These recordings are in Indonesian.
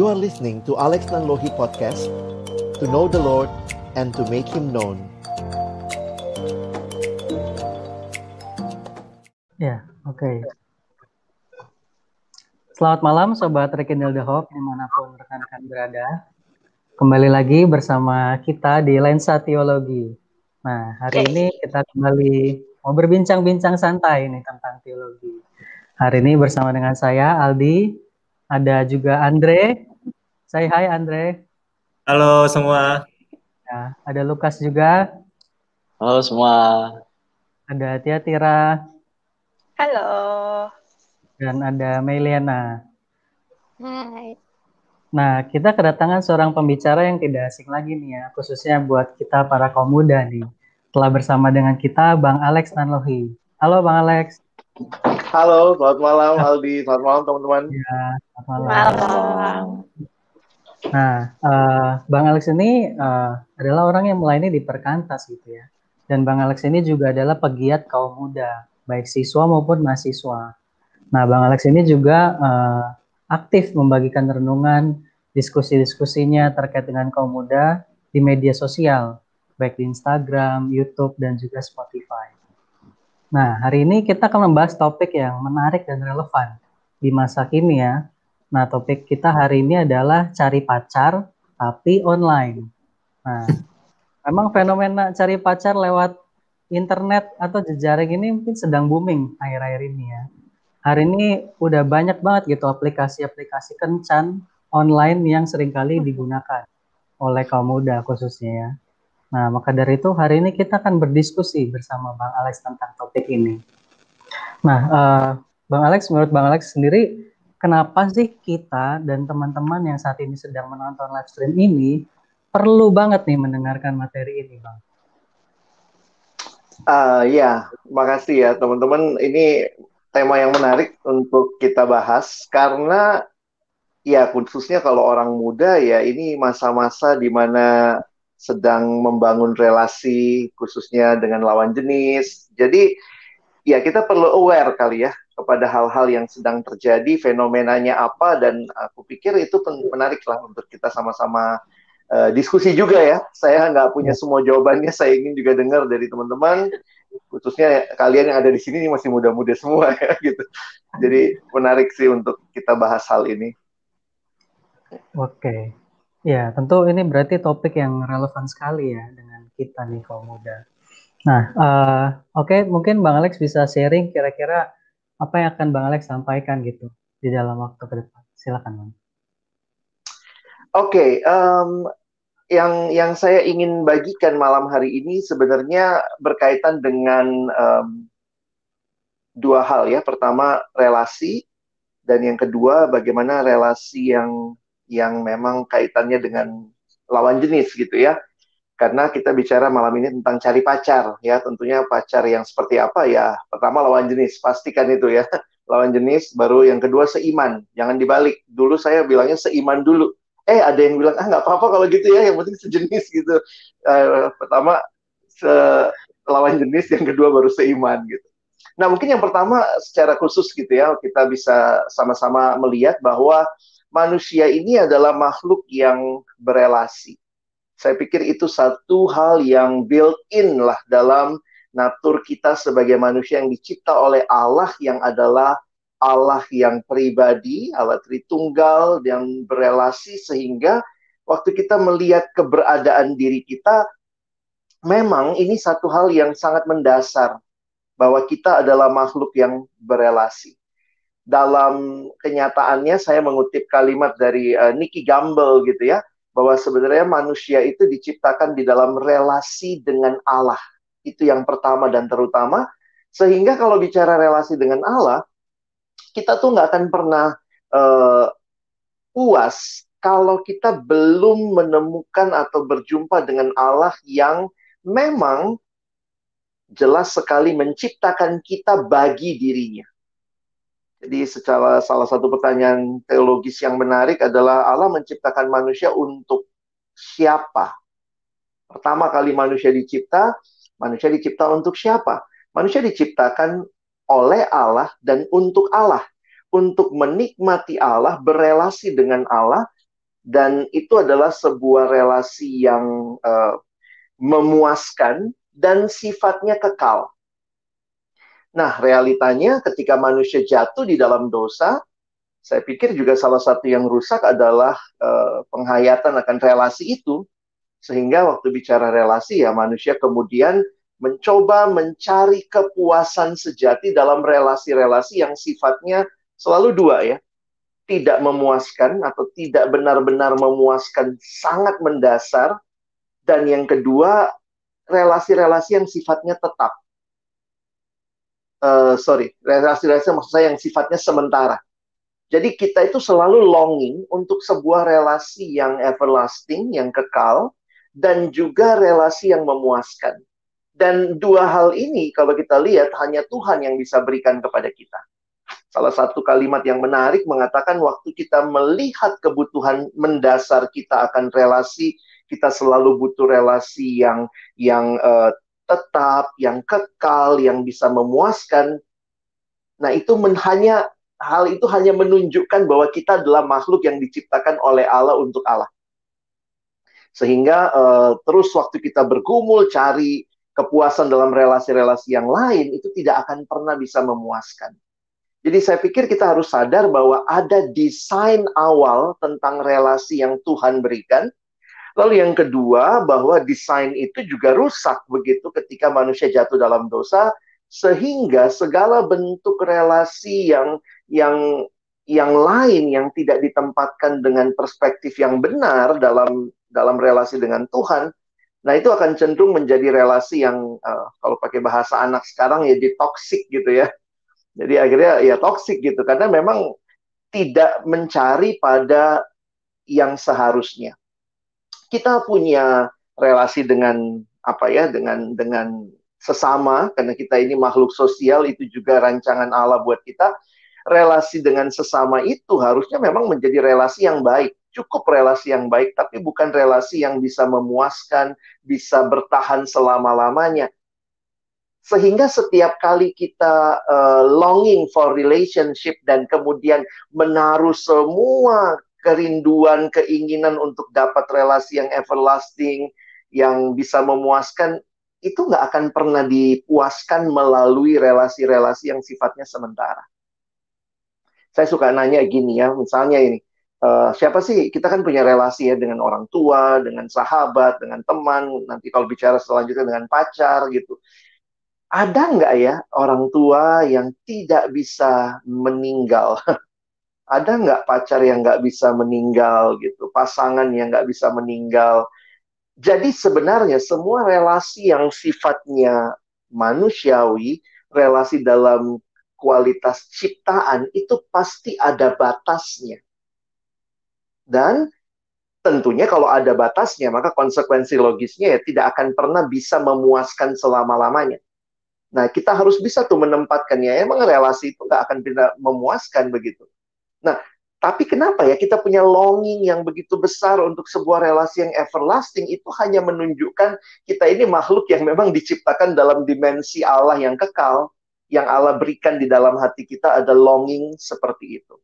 You are listening to Alex Nanlohi Podcast To know the Lord and to make Him known Ya, oke. Selamat malam Sobat Rekindle The Hope di mana pun rekan-rekan berada. Kembali lagi bersama kita di Lensa Teologi. Nah, hari ini kita kembali mau berbincang-bincang santai nih tentang teologi. Hari ini bersama dengan saya Aldi, ada juga Andre. Say hi Andre. Halo semua. Ya, ada Lukas juga. Halo semua. Ada Tia Tira. Halo. Dan ada Meliana. Hai. Nah, kita kedatangan seorang pembicara yang tidak asing lagi nih ya, khususnya buat kita para kaum muda nih. Telah bersama dengan kita Bang Alex Nanlohi. Halo Bang Alex. Halo, selamat malam Aldi. Selamat malam teman-teman. Ya, selamat malam. Malam. Nah, uh, Bang Alex ini uh, adalah orang yang melayani di Perkantas gitu ya. Dan Bang Alex ini juga adalah pegiat kaum muda baik siswa maupun mahasiswa. Nah, Bang Alex ini juga uh, aktif membagikan renungan, diskusi-diskusinya terkait dengan kaum muda di media sosial, baik di Instagram, YouTube, dan juga Spotify. Nah, hari ini kita akan membahas topik yang menarik dan relevan di masa kini ya. Nah, topik kita hari ini adalah cari pacar tapi online. Nah, memang fenomena cari pacar lewat internet atau jejaring ini mungkin sedang booming akhir-akhir ini ya. Hari ini udah banyak banget gitu aplikasi-aplikasi kencan online yang sering kali digunakan oleh kaum muda khususnya ya. Nah, maka dari itu hari ini kita akan berdiskusi bersama Bang Alex tentang topik ini. Nah, uh, Bang Alex, menurut Bang Alex sendiri, kenapa sih kita dan teman-teman yang saat ini sedang menonton live stream ini perlu banget nih mendengarkan materi ini, Bang? Uh, ya, makasih ya teman-teman. Ini tema yang menarik untuk kita bahas karena ya khususnya kalau orang muda ya ini masa-masa di mana sedang membangun relasi khususnya dengan lawan jenis. Jadi ya kita perlu aware kali ya kepada hal-hal yang sedang terjadi, fenomenanya apa dan aku pikir itu menarik lah untuk kita sama-sama uh, diskusi juga ya. Saya nggak punya semua jawabannya, saya ingin juga dengar dari teman-teman, khususnya kalian yang ada di sini masih muda-muda semua ya gitu. Jadi menarik sih untuk kita bahas hal ini. Oke, ya tentu ini berarti topik yang relevan sekali ya dengan kita nih kaum muda. Nah, uh, oke okay, mungkin Bang Alex bisa sharing kira-kira apa yang akan Bang Alex sampaikan gitu di dalam waktu ke depan. Silakan Bang. Oke, okay, um, yang yang saya ingin bagikan malam hari ini sebenarnya berkaitan dengan um, dua hal ya. Pertama relasi dan yang kedua bagaimana relasi yang yang memang kaitannya dengan lawan jenis gitu ya. Karena kita bicara malam ini tentang cari pacar ya, tentunya pacar yang seperti apa ya. Pertama lawan jenis, pastikan itu ya. Lawan jenis, baru yang kedua seiman. Jangan dibalik. Dulu saya bilangnya seiman dulu eh ada yang bilang ah nggak apa-apa kalau gitu ya yang penting sejenis gitu uh, pertama se lawan jenis yang kedua baru seiman gitu nah mungkin yang pertama secara khusus gitu ya kita bisa sama-sama melihat bahwa manusia ini adalah makhluk yang berelasi saya pikir itu satu hal yang built-in lah dalam natur kita sebagai manusia yang dicipta oleh Allah yang adalah Allah yang pribadi, Allah Tritunggal yang berelasi sehingga waktu kita melihat keberadaan diri kita memang ini satu hal yang sangat mendasar bahwa kita adalah makhluk yang berelasi. Dalam kenyataannya saya mengutip kalimat dari uh, Nicky Gamble gitu ya, bahwa sebenarnya manusia itu diciptakan di dalam relasi dengan Allah. Itu yang pertama dan terutama. Sehingga kalau bicara relasi dengan Allah, kita tuh nggak akan pernah uh, puas kalau kita belum menemukan atau berjumpa dengan Allah yang memang jelas sekali menciptakan kita bagi dirinya. Jadi secara salah satu pertanyaan teologis yang menarik adalah Allah menciptakan manusia untuk siapa? Pertama kali manusia dicipta, manusia dicipta untuk siapa? Manusia diciptakan oleh Allah dan untuk Allah, untuk menikmati Allah, berelasi dengan Allah, dan itu adalah sebuah relasi yang uh, memuaskan dan sifatnya kekal. Nah, realitanya ketika manusia jatuh di dalam dosa, saya pikir juga salah satu yang rusak adalah uh, penghayatan akan relasi itu. Sehingga waktu bicara relasi ya manusia kemudian mencoba mencari kepuasan sejati dalam relasi-relasi yang sifatnya selalu dua ya. Tidak memuaskan atau tidak benar-benar memuaskan sangat mendasar. Dan yang kedua, relasi-relasi yang sifatnya tetap. Uh, sorry, relasi-relasi maksud saya yang sifatnya sementara. Jadi kita itu selalu longing untuk sebuah relasi yang everlasting, yang kekal, dan juga relasi yang memuaskan. Dan dua hal ini kalau kita lihat hanya Tuhan yang bisa berikan kepada kita. Salah satu kalimat yang menarik mengatakan waktu kita melihat kebutuhan mendasar kita akan relasi, kita selalu butuh relasi yang yang uh, tetap, yang kekal, yang bisa memuaskan. Nah, itu men, hanya hal itu hanya menunjukkan bahwa kita adalah makhluk yang diciptakan oleh Allah untuk Allah. Sehingga uh, terus waktu kita bergumul cari kepuasan dalam relasi-relasi yang lain itu tidak akan pernah bisa memuaskan. Jadi saya pikir kita harus sadar bahwa ada desain awal tentang relasi yang Tuhan berikan. Lalu yang kedua bahwa desain itu juga rusak begitu ketika manusia jatuh dalam dosa sehingga segala bentuk relasi yang yang yang lain yang tidak ditempatkan dengan perspektif yang benar dalam dalam relasi dengan Tuhan, nah itu akan cenderung menjadi relasi yang uh, kalau pakai bahasa anak sekarang ya di toxic gitu ya. Jadi akhirnya ya toxic gitu karena memang tidak mencari pada yang seharusnya. Kita punya relasi dengan apa ya dengan dengan sesama karena kita ini makhluk sosial itu juga rancangan Allah buat kita relasi dengan sesama itu harusnya memang menjadi relasi yang baik. Cukup relasi yang baik, tapi bukan relasi yang bisa memuaskan, bisa bertahan selama-lamanya. Sehingga setiap kali kita uh, longing for relationship dan kemudian menaruh semua kerinduan, keinginan untuk dapat relasi yang everlasting, yang bisa memuaskan, itu nggak akan pernah dipuaskan melalui relasi-relasi yang sifatnya sementara saya suka nanya gini ya, misalnya ini, uh, siapa sih kita kan punya relasi ya dengan orang tua, dengan sahabat, dengan teman, nanti kalau bicara selanjutnya dengan pacar gitu. Ada nggak ya orang tua yang tidak bisa meninggal? Ada nggak pacar yang nggak bisa meninggal gitu, pasangan yang nggak bisa meninggal? Jadi sebenarnya semua relasi yang sifatnya manusiawi, relasi dalam kualitas ciptaan itu pasti ada batasnya. Dan tentunya kalau ada batasnya, maka konsekuensi logisnya ya tidak akan pernah bisa memuaskan selama-lamanya. Nah, kita harus bisa tuh menempatkannya. Emang relasi itu nggak akan tidak memuaskan begitu. Nah, tapi kenapa ya kita punya longing yang begitu besar untuk sebuah relasi yang everlasting itu hanya menunjukkan kita ini makhluk yang memang diciptakan dalam dimensi Allah yang kekal yang Allah berikan di dalam hati kita ada longing seperti itu.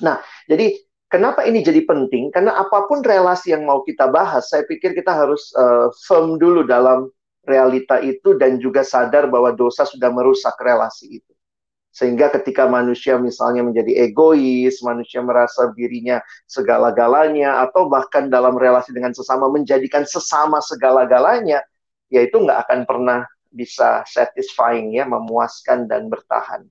Nah, jadi kenapa ini jadi penting? Karena apa pun relasi yang mau kita bahas, saya pikir kita harus uh, firm dulu dalam realita itu dan juga sadar bahwa dosa sudah merusak relasi itu. Sehingga ketika manusia misalnya menjadi egois, manusia merasa dirinya segala-galanya, atau bahkan dalam relasi dengan sesama menjadikan sesama segala-galanya, ya itu nggak akan pernah bisa satisfying ya, memuaskan dan bertahan.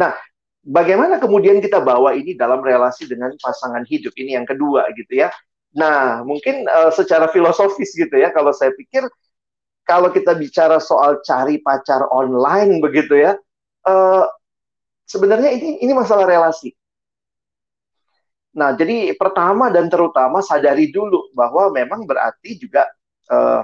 Nah, bagaimana kemudian kita bawa ini dalam relasi dengan pasangan hidup ini yang kedua gitu ya. Nah, mungkin uh, secara filosofis gitu ya, kalau saya pikir kalau kita bicara soal cari pacar online begitu ya, uh, sebenarnya ini ini masalah relasi. Nah, jadi pertama dan terutama sadari dulu bahwa memang berarti juga uh,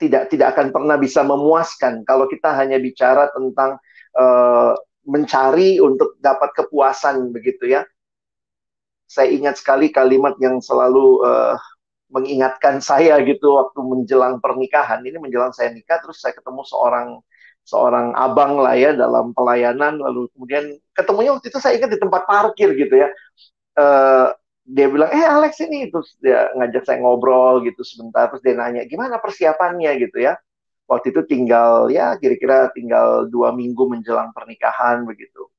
tidak tidak akan pernah bisa memuaskan kalau kita hanya bicara tentang uh, mencari untuk dapat kepuasan begitu ya. Saya ingat sekali kalimat yang selalu uh, mengingatkan saya gitu waktu menjelang pernikahan. Ini menjelang saya nikah terus saya ketemu seorang seorang abang lah ya dalam pelayanan lalu kemudian ketemunya waktu itu saya ingat di tempat parkir gitu ya. Uh, dia bilang, eh Alex ini, terus dia ngajak saya ngobrol gitu sebentar, terus dia nanya, gimana persiapannya gitu ya. Waktu itu tinggal, ya kira-kira tinggal dua minggu menjelang pernikahan begitu.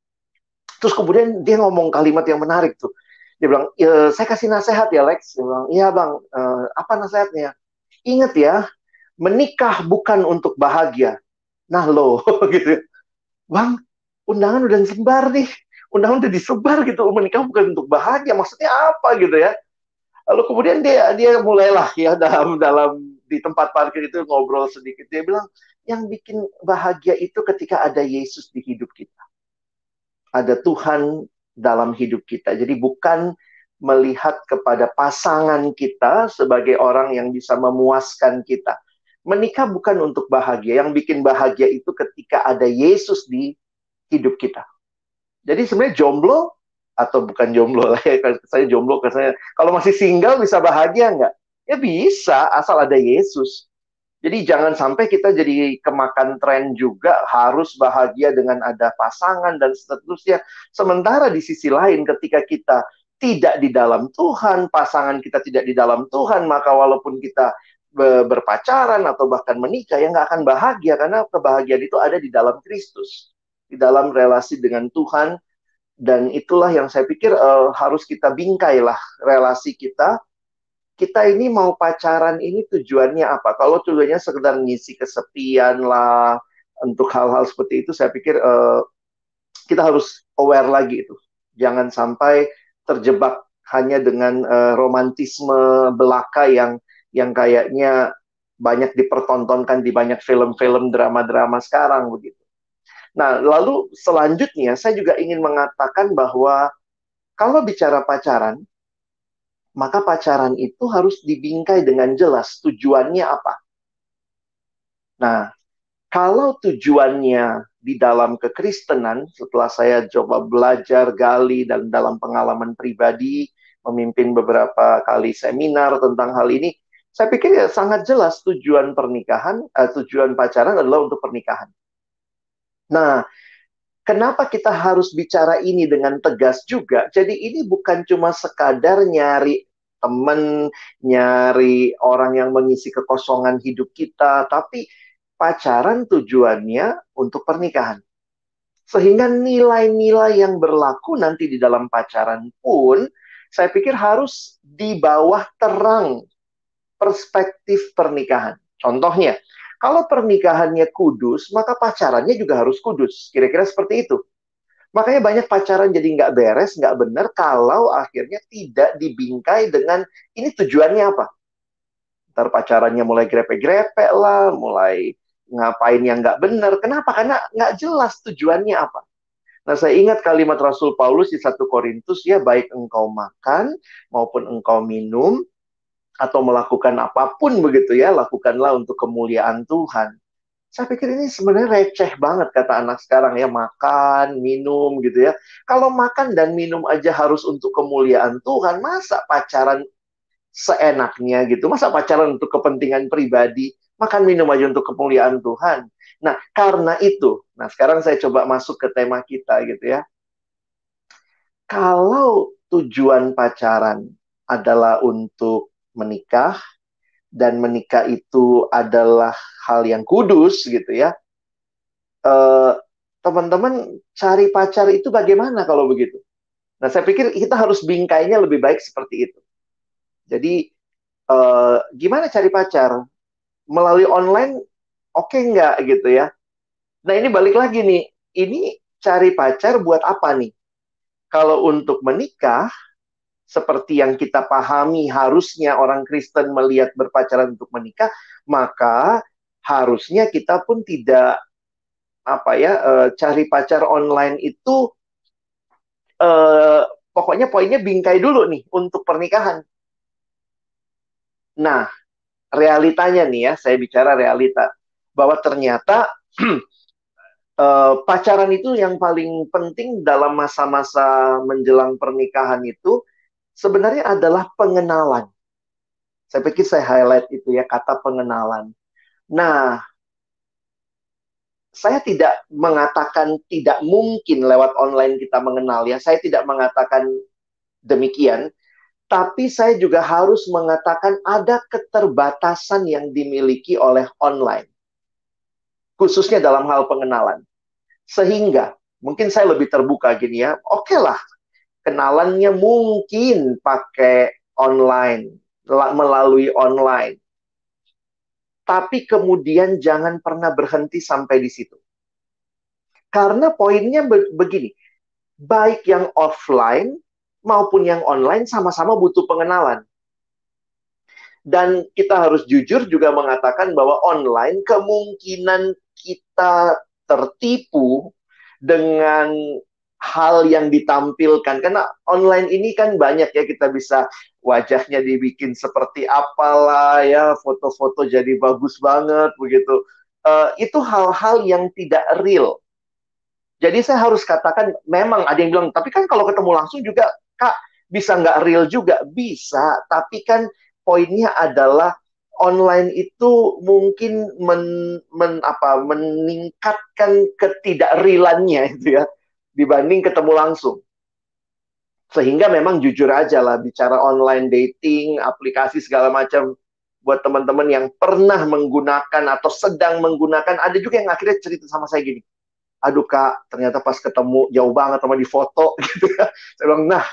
Terus kemudian dia ngomong kalimat yang menarik tuh. Dia bilang, e, saya kasih nasihat ya Lex. Dia bilang, iya bang, e, apa nasihatnya? Ingat ya, menikah bukan untuk bahagia. Nah lo, gitu. Bang, undangan udah disebar nih. Undangan udah disebar gitu. Menikah bukan untuk bahagia maksudnya apa gitu ya. Lalu kemudian dia dia mulailah ya dalam dalam di tempat parkir itu ngobrol sedikit. Dia bilang yang bikin bahagia itu ketika ada Yesus di hidup kita. Ada Tuhan dalam hidup kita. Jadi bukan melihat kepada pasangan kita sebagai orang yang bisa memuaskan kita menikah bukan untuk bahagia yang bikin bahagia itu ketika ada Yesus di hidup kita jadi sebenarnya jomblo atau bukan jomblo lah ya, saya jomblo saya kalau masih single bisa bahagia nggak? Ya bisa, asal ada Yesus. Jadi jangan sampai kita jadi kemakan tren juga harus bahagia dengan ada pasangan dan seterusnya. Sementara di sisi lain ketika kita tidak di dalam Tuhan, pasangan kita tidak di dalam Tuhan, maka walaupun kita berpacaran atau bahkan menikah ya nggak akan bahagia karena kebahagiaan itu ada di dalam Kristus di dalam relasi dengan Tuhan. Dan itulah yang saya pikir uh, harus kita bingkai lah relasi kita. Kita ini mau pacaran ini tujuannya apa? Kalau tujuannya sekedar ngisi kesepian lah untuk hal-hal seperti itu saya pikir uh, kita harus aware lagi itu. Jangan sampai terjebak hanya dengan uh, romantisme belaka yang yang kayaknya banyak dipertontonkan di banyak film-film drama-drama sekarang begitu Nah, lalu selanjutnya saya juga ingin mengatakan bahwa kalau bicara pacaran, maka pacaran itu harus dibingkai dengan jelas tujuannya apa. Nah, kalau tujuannya di dalam kekristenan, setelah saya coba belajar, gali, dan dalam pengalaman pribadi, memimpin beberapa kali seminar tentang hal ini, saya pikir ya sangat jelas tujuan pernikahan, eh, tujuan pacaran adalah untuk pernikahan. Nah, kenapa kita harus bicara ini dengan tegas juga? Jadi ini bukan cuma sekadar nyari teman, nyari orang yang mengisi kekosongan hidup kita, tapi pacaran tujuannya untuk pernikahan. Sehingga nilai-nilai yang berlaku nanti di dalam pacaran pun, saya pikir harus di bawah terang perspektif pernikahan. Contohnya, kalau pernikahannya kudus, maka pacarannya juga harus kudus. Kira-kira seperti itu. Makanya banyak pacaran jadi nggak beres, nggak benar kalau akhirnya tidak dibingkai dengan ini tujuannya apa. Ntar pacarannya mulai grepe-grepe lah, mulai ngapain yang nggak benar. Kenapa? Karena nggak jelas tujuannya apa. Nah, saya ingat kalimat Rasul Paulus di 1 Korintus, ya baik engkau makan maupun engkau minum, atau melakukan apa pun begitu ya, lakukanlah untuk kemuliaan Tuhan. Saya pikir ini sebenarnya receh banget kata anak sekarang ya, makan, minum gitu ya. Kalau makan dan minum aja harus untuk kemuliaan Tuhan, masa pacaran seenaknya gitu? Masa pacaran untuk kepentingan pribadi? Makan minum aja untuk kemuliaan Tuhan. Nah, karena itu, nah sekarang saya coba masuk ke tema kita gitu ya. Kalau tujuan pacaran adalah untuk menikah dan menikah itu adalah hal yang kudus gitu ya. teman teman-teman cari pacar itu bagaimana kalau begitu? Nah, saya pikir kita harus bingkainya lebih baik seperti itu. Jadi, uh, gimana cari pacar? Melalui online, oke okay nggak gitu ya? Nah, ini balik lagi nih. Ini cari pacar buat apa nih? Kalau untuk menikah, seperti yang kita pahami harusnya orang Kristen melihat berpacaran untuk menikah, maka harusnya kita pun tidak apa ya e, cari pacar online itu e, pokoknya poinnya bingkai dulu nih untuk pernikahan. Nah, realitanya nih ya, saya bicara realita bahwa ternyata uh, pacaran itu yang paling penting dalam masa-masa menjelang pernikahan itu sebenarnya adalah pengenalan. Saya pikir saya highlight itu ya kata pengenalan. Nah, saya tidak mengatakan tidak mungkin lewat online kita mengenal ya. Saya tidak mengatakan demikian. Tapi saya juga harus mengatakan ada keterbatasan yang dimiliki oleh online. Khususnya dalam hal pengenalan. Sehingga mungkin saya lebih terbuka gini ya. Oke okay lah, kenalannya mungkin pakai online, melalui online. Tapi kemudian jangan pernah berhenti sampai di situ. Karena poinnya begini, baik yang offline maupun yang online sama-sama butuh pengenalan. Dan kita harus jujur juga mengatakan bahwa online kemungkinan kita tertipu dengan hal yang ditampilkan. Karena online ini kan banyak ya kita bisa wajahnya dibikin seperti apalah ya, foto-foto jadi bagus banget begitu. Uh, itu hal-hal yang tidak real. Jadi saya harus katakan memang ada yang bilang, tapi kan kalau ketemu langsung juga Kak, bisa nggak real juga? Bisa, tapi kan poinnya adalah online itu mungkin men, men, apa, meningkatkan ketidakrealannya itu ya dibanding ketemu langsung. Sehingga memang jujur aja lah bicara online dating, aplikasi segala macam buat teman-teman yang pernah menggunakan atau sedang menggunakan ada juga yang akhirnya cerita sama saya gini. Aduh kak, ternyata pas ketemu jauh banget sama di foto gitu ya. Saya bilang, nah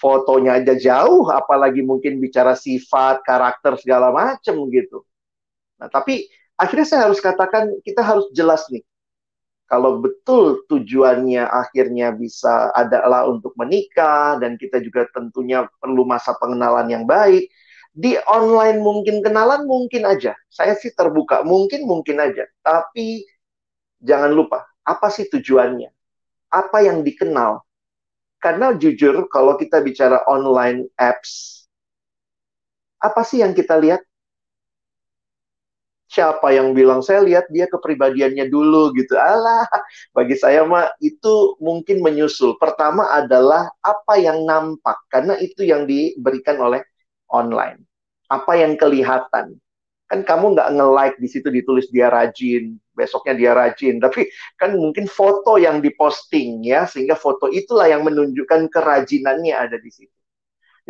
fotonya aja jauh, apalagi mungkin bicara sifat, karakter segala macam gitu. Nah, tapi akhirnya saya harus katakan kita harus jelas nih. Kalau betul tujuannya akhirnya bisa adalah untuk menikah dan kita juga tentunya perlu masa pengenalan yang baik, di online mungkin kenalan mungkin aja. Saya sih terbuka, mungkin mungkin aja. Tapi jangan lupa, apa sih tujuannya? Apa yang dikenal? Karena jujur, kalau kita bicara online apps, apa sih yang kita lihat? Siapa yang bilang saya lihat dia kepribadiannya dulu gitu. Alah, bagi saya mah itu mungkin menyusul. Pertama adalah apa yang nampak karena itu yang diberikan oleh online. Apa yang kelihatan kan kamu nggak nge-like di situ ditulis dia rajin, besoknya dia rajin, tapi kan mungkin foto yang diposting ya, sehingga foto itulah yang menunjukkan kerajinannya ada di situ.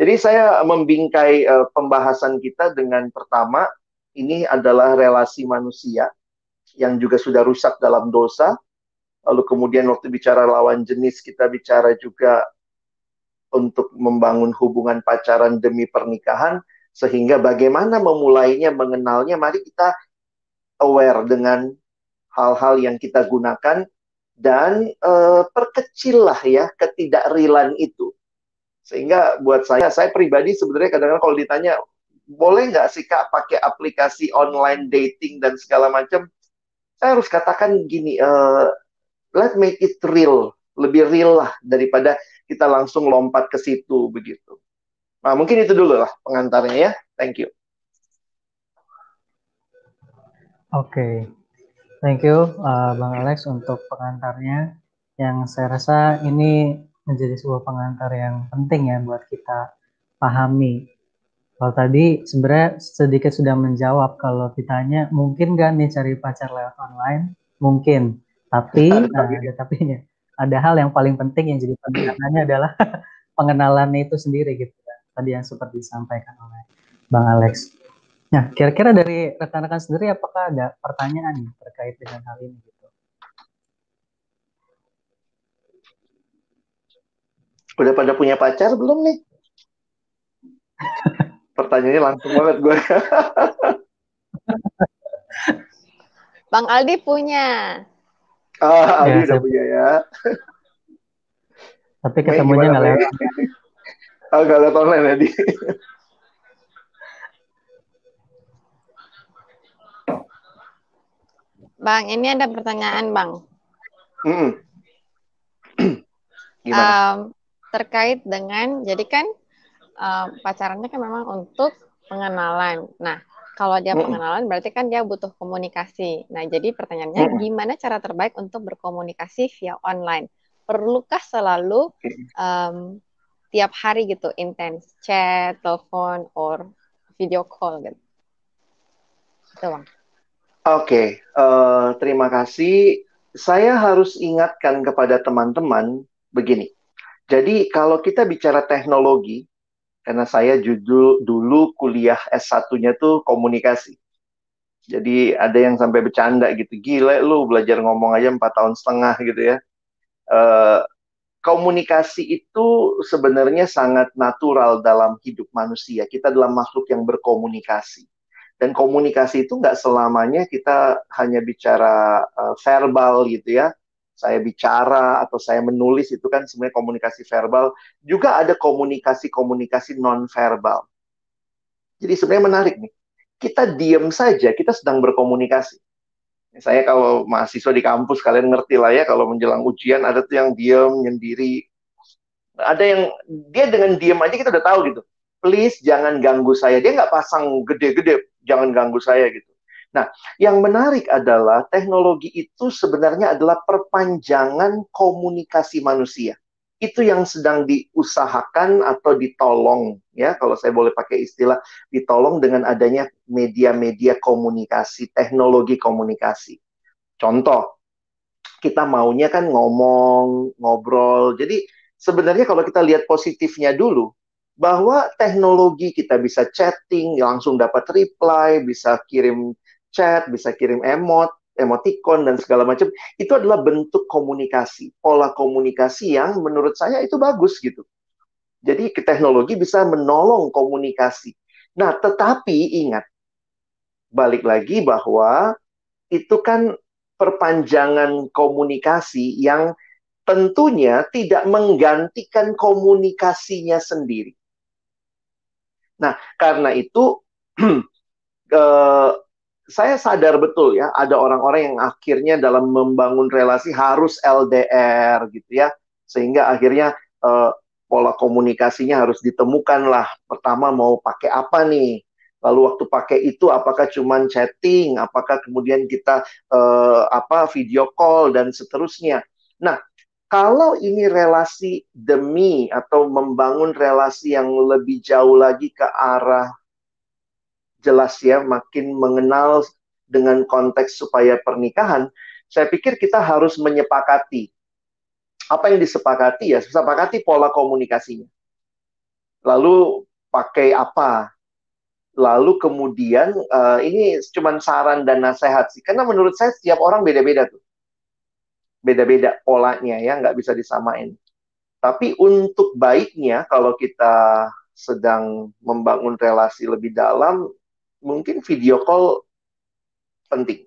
Jadi saya membingkai uh, pembahasan kita dengan pertama, ini adalah relasi manusia yang juga sudah rusak dalam dosa. Lalu kemudian waktu bicara lawan jenis, kita bicara juga untuk membangun hubungan pacaran demi pernikahan sehingga bagaimana memulainya, mengenalnya, mari kita aware dengan hal-hal yang kita gunakan dan uh, perkecillah ya ketidakrilan itu. Sehingga buat saya, saya pribadi sebenarnya kadang-kadang kalau ditanya, boleh nggak sih kak pakai aplikasi online dating dan segala macam? Saya harus katakan gini, uh, let make it real, lebih real lah daripada kita langsung lompat ke situ begitu. Nah, mungkin itu dulu lah pengantarnya ya. Thank you. Oke, okay. thank you uh, Bang Alex untuk pengantarnya. Yang saya rasa ini menjadi sebuah pengantar yang penting ya buat kita pahami. Kalau tadi sebenarnya sedikit sudah menjawab kalau ditanya mungkin gak nih cari pacar lewat online? Mungkin, tapi nah, ada tapinya. Ada hal yang paling penting yang jadi penekanan adalah pengenalannya itu sendiri gitu tadi yang seperti disampaikan oleh Bang Alex. Nah, kira-kira dari rekan-rekan sendiri apakah ada pertanyaan nih terkait dengan hal ini gitu? Udah pada punya pacar belum nih? Pertanyaannya langsung banget gue. Bang Aldi punya. Ah, Aldi ya, udah punya ya. Tapi ketemunya nggak lewat. Agak lihat online ya di. Bang, ini ada pertanyaan, Bang. Hmm. Gimana? Um, terkait dengan, jadi kan um, pacarannya kan memang untuk pengenalan. Nah, kalau dia pengenalan berarti kan dia butuh komunikasi. Nah, jadi pertanyaannya gimana cara terbaik untuk berkomunikasi via online? Perlukah selalu um, tiap hari gitu intens chat, telepon, or video call gitu. Itu bang. Oke, okay, uh, eh, terima kasih. Saya harus ingatkan kepada teman-teman begini. Jadi kalau kita bicara teknologi, karena saya judul dulu kuliah S1-nya tuh komunikasi. Jadi ada yang sampai bercanda gitu, gila lu belajar ngomong aja empat tahun setengah gitu ya. Uh, komunikasi itu sebenarnya sangat natural dalam hidup manusia. Kita adalah makhluk yang berkomunikasi. Dan komunikasi itu nggak selamanya kita hanya bicara uh, verbal gitu ya. Saya bicara atau saya menulis itu kan sebenarnya komunikasi verbal. Juga ada komunikasi-komunikasi non-verbal. Jadi sebenarnya menarik nih. Kita diam saja, kita sedang berkomunikasi. Saya kalau mahasiswa di kampus kalian ngerti lah ya kalau menjelang ujian ada tuh yang diam nyendiri. Ada yang dia dengan diam aja kita udah tahu gitu. Please jangan ganggu saya. Dia nggak pasang gede-gede jangan ganggu saya gitu. Nah, yang menarik adalah teknologi itu sebenarnya adalah perpanjangan komunikasi manusia. Itu yang sedang diusahakan atau ditolong, ya, kalau saya boleh pakai istilah, ditolong dengan adanya media-media komunikasi, teknologi komunikasi. Contoh, kita maunya kan ngomong, ngobrol. Jadi sebenarnya kalau kita lihat positifnya dulu, bahwa teknologi kita bisa chatting, langsung dapat reply, bisa kirim chat, bisa kirim emot, emoticon dan segala macam, itu adalah bentuk komunikasi, pola komunikasi yang menurut saya itu bagus gitu. Jadi teknologi bisa menolong komunikasi. Nah, tetapi ingat, balik lagi bahwa itu kan perpanjangan komunikasi yang tentunya tidak menggantikan komunikasinya sendiri. Nah, karena itu uh, saya sadar betul ya, ada orang-orang yang akhirnya dalam membangun relasi harus LDR gitu ya, sehingga akhirnya uh, pola komunikasinya harus ditemukan lah. Pertama mau pakai apa nih? Lalu waktu pakai itu apakah cuma chatting, apakah kemudian kita uh, apa video call dan seterusnya. Nah, kalau ini relasi demi atau membangun relasi yang lebih jauh lagi ke arah jelas ya, makin mengenal dengan konteks supaya pernikahan, saya pikir kita harus menyepakati apa yang disepakati ya, sepakati pola komunikasinya. Lalu pakai apa? Lalu kemudian uh, ini cuma saran dan nasihat sih, karena menurut saya setiap orang beda-beda tuh beda-beda polanya ya, nggak bisa disamain. Tapi untuk baiknya kalau kita sedang membangun relasi lebih dalam, mungkin video call penting.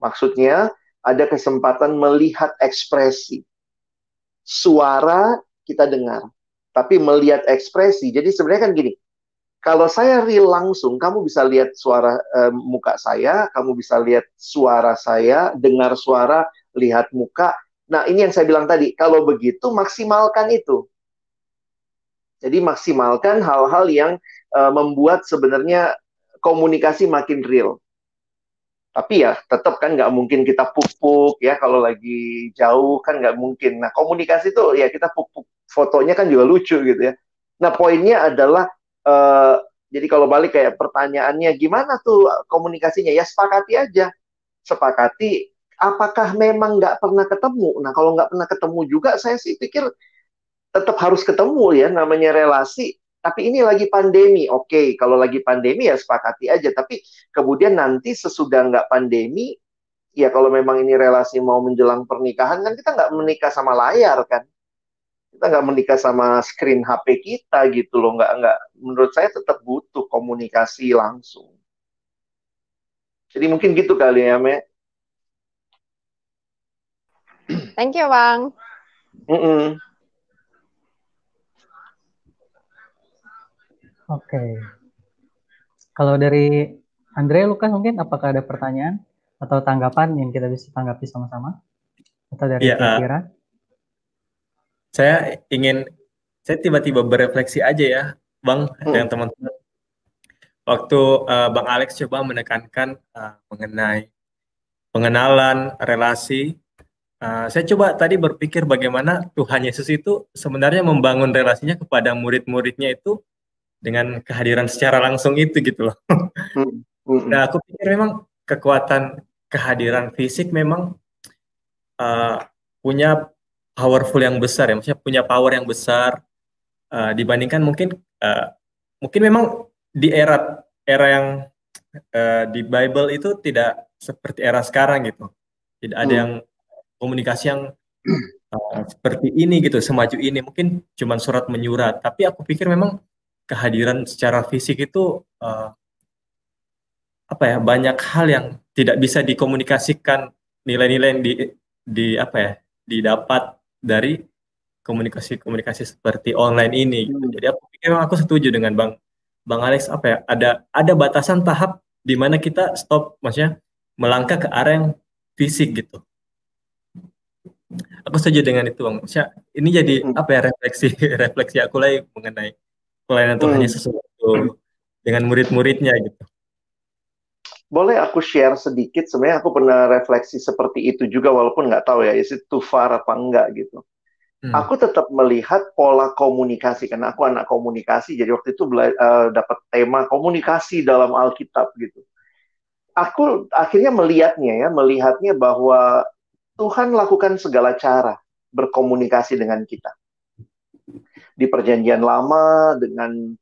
Maksudnya ada kesempatan melihat ekspresi. Suara kita dengar, tapi melihat ekspresi. Jadi sebenarnya kan gini, kalau saya real langsung, kamu bisa lihat suara uh, muka saya, kamu bisa lihat suara saya, dengar suara, lihat muka. Nah, ini yang saya bilang tadi, kalau begitu maksimalkan itu. Jadi maksimalkan hal-hal yang uh, membuat sebenarnya komunikasi makin real. Tapi ya tetap kan nggak mungkin kita puk-puk ya kalau lagi jauh kan nggak mungkin. Nah komunikasi itu ya kita puk-puk fotonya kan juga lucu gitu ya. Nah poinnya adalah uh, jadi kalau balik kayak pertanyaannya gimana tuh komunikasinya ya sepakati aja sepakati apakah memang nggak pernah ketemu? Nah, kalau nggak pernah ketemu juga, saya sih pikir tetap harus ketemu ya, namanya relasi. Tapi ini lagi pandemi, oke. Okay, kalau lagi pandemi ya sepakati aja. Tapi kemudian nanti sesudah nggak pandemi, ya kalau memang ini relasi mau menjelang pernikahan, kan kita nggak menikah sama layar kan. Kita nggak menikah sama screen HP kita gitu loh. Nggak, nggak. Menurut saya tetap butuh komunikasi langsung. Jadi mungkin gitu kali ya, Me. Thank you, Bang. Mm -mm. Oke. Okay. Kalau dari Andre, Lukas mungkin apakah ada pertanyaan atau tanggapan yang kita bisa tanggapi sama-sama? Atau dari ya, kira-kira? Uh, saya ingin, saya tiba-tiba berefleksi aja ya, Bang, hmm. dengan teman-teman. Waktu uh, Bang Alex coba menekankan uh, mengenai pengenalan, relasi, Uh, saya coba tadi berpikir bagaimana Tuhan Yesus itu sebenarnya membangun relasinya kepada murid-muridnya itu dengan kehadiran secara langsung itu gitu loh. Hmm, hmm. Nah, aku pikir memang kekuatan kehadiran fisik memang uh, punya powerful yang besar ya, maksudnya punya power yang besar uh, dibandingkan mungkin uh, mungkin memang di era era yang uh, di Bible itu tidak seperti era sekarang gitu. Tidak ada hmm. yang komunikasi yang uh, seperti ini gitu, semaju ini. Mungkin cuma surat menyurat, tapi aku pikir memang kehadiran secara fisik itu uh, apa ya banyak hal yang tidak bisa dikomunikasikan nilai-nilai yang di di apa ya didapat dari komunikasi-komunikasi seperti online ini. Gitu. Jadi aku pikir aku setuju dengan bang bang Alex apa ya ada ada batasan tahap di mana kita stop maksudnya melangkah ke arah yang fisik gitu. Aku setuju dengan itu bang. Maksudnya ini jadi hmm. apa ya refleksi refleksi aku lagi mengenai pelayanan Tuhan hmm. Yesus dengan murid-muridnya gitu. Boleh aku share sedikit? Sebenarnya aku pernah refleksi seperti itu juga walaupun nggak tahu ya is it too far apa enggak gitu. Hmm. aku tetap melihat pola komunikasi karena aku anak komunikasi jadi waktu itu uh, dapat tema komunikasi dalam Alkitab gitu. Aku akhirnya melihatnya ya melihatnya bahwa Tuhan lakukan segala cara berkomunikasi dengan kita di perjanjian lama dengan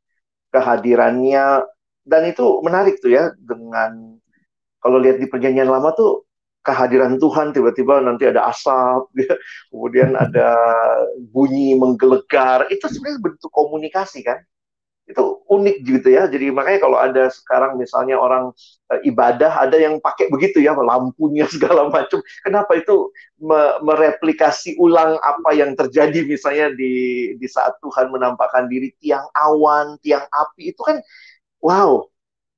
kehadirannya dan itu menarik tuh ya dengan kalau lihat di perjanjian lama tuh kehadiran Tuhan tiba-tiba nanti ada asap, kemudian ada bunyi menggelegar, itu sebenarnya bentuk komunikasi kan? Itu unik gitu ya. Jadi makanya kalau ada sekarang misalnya orang e, ibadah ada yang pakai begitu ya, lampunya segala macam. Kenapa itu me mereplikasi ulang apa yang terjadi misalnya di di saat Tuhan menampakkan diri tiang awan, tiang api itu kan wow,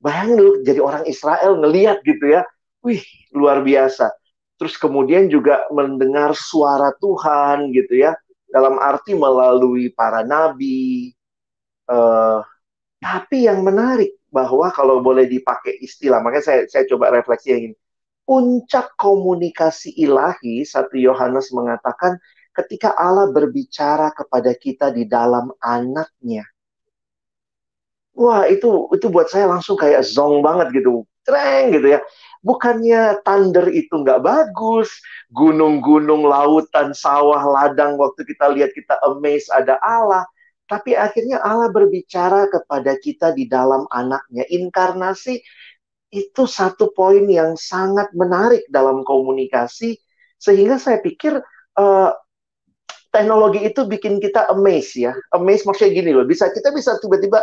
Bayangin lu jadi orang Israel ngeliat gitu ya. Wih, luar biasa. Terus kemudian juga mendengar suara Tuhan gitu ya. Dalam arti melalui para nabi. Uh, tapi yang menarik bahwa kalau boleh dipakai istilah, makanya saya, saya coba refleksi yang ini. Puncak komunikasi ilahi, satu Yohanes mengatakan, ketika Allah berbicara kepada kita di dalam anaknya. Wah itu itu buat saya langsung kayak zong banget gitu. Treng gitu ya. Bukannya thunder itu nggak bagus gunung-gunung lautan sawah ladang waktu kita lihat kita amazed ada Allah tapi akhirnya Allah berbicara kepada kita di dalam anaknya inkarnasi itu satu poin yang sangat menarik dalam komunikasi sehingga saya pikir uh, teknologi itu bikin kita amazed ya amazed maksudnya gini loh bisa kita bisa tiba-tiba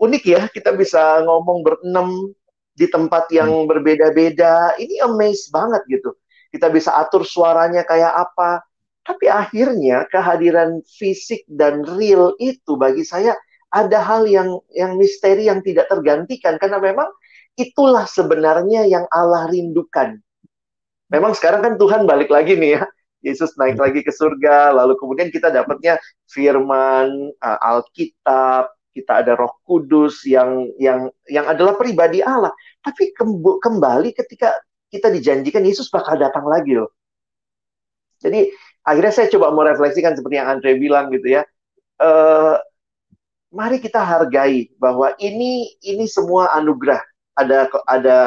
unik ya kita bisa ngomong berenam di tempat yang hmm. berbeda-beda. Ini amaze banget gitu. Kita bisa atur suaranya kayak apa. Tapi akhirnya kehadiran fisik dan real itu bagi saya ada hal yang yang misteri yang tidak tergantikan karena memang itulah sebenarnya yang Allah rindukan. Memang sekarang kan Tuhan balik lagi nih ya. Yesus naik hmm. lagi ke surga, lalu kemudian kita dapatnya firman, uh, Alkitab, kita ada Roh Kudus yang yang yang adalah pribadi Allah. Tapi kembali ketika kita dijanjikan Yesus bakal datang lagi loh. Jadi akhirnya saya coba mau refleksikan seperti yang Andre bilang gitu ya. Uh, mari kita hargai bahwa ini ini semua anugerah. Ada ada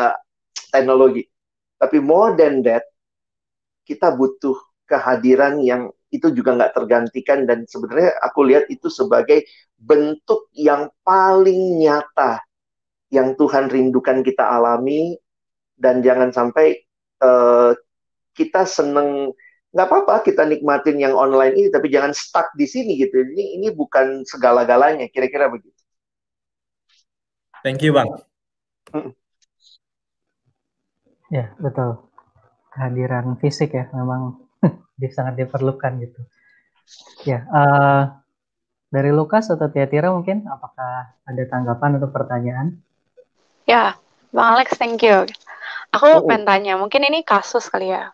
teknologi. Tapi more than that, kita butuh kehadiran yang itu juga nggak tergantikan dan sebenarnya aku lihat itu sebagai bentuk yang paling nyata yang Tuhan rindukan kita alami dan jangan sampai uh, kita seneng nggak apa-apa kita nikmatin yang online ini tapi jangan stuck di sini gitu ini ini bukan segala-galanya kira-kira begitu. Thank you bang. Ya betul kehadiran fisik ya memang sangat diperlukan gitu. Ya, uh, dari Lukas atau Tiatira mungkin apakah ada tanggapan atau pertanyaan? Ya, Bang Alex, thank you. Aku oh. pengen tanya, mungkin ini kasus kali ya.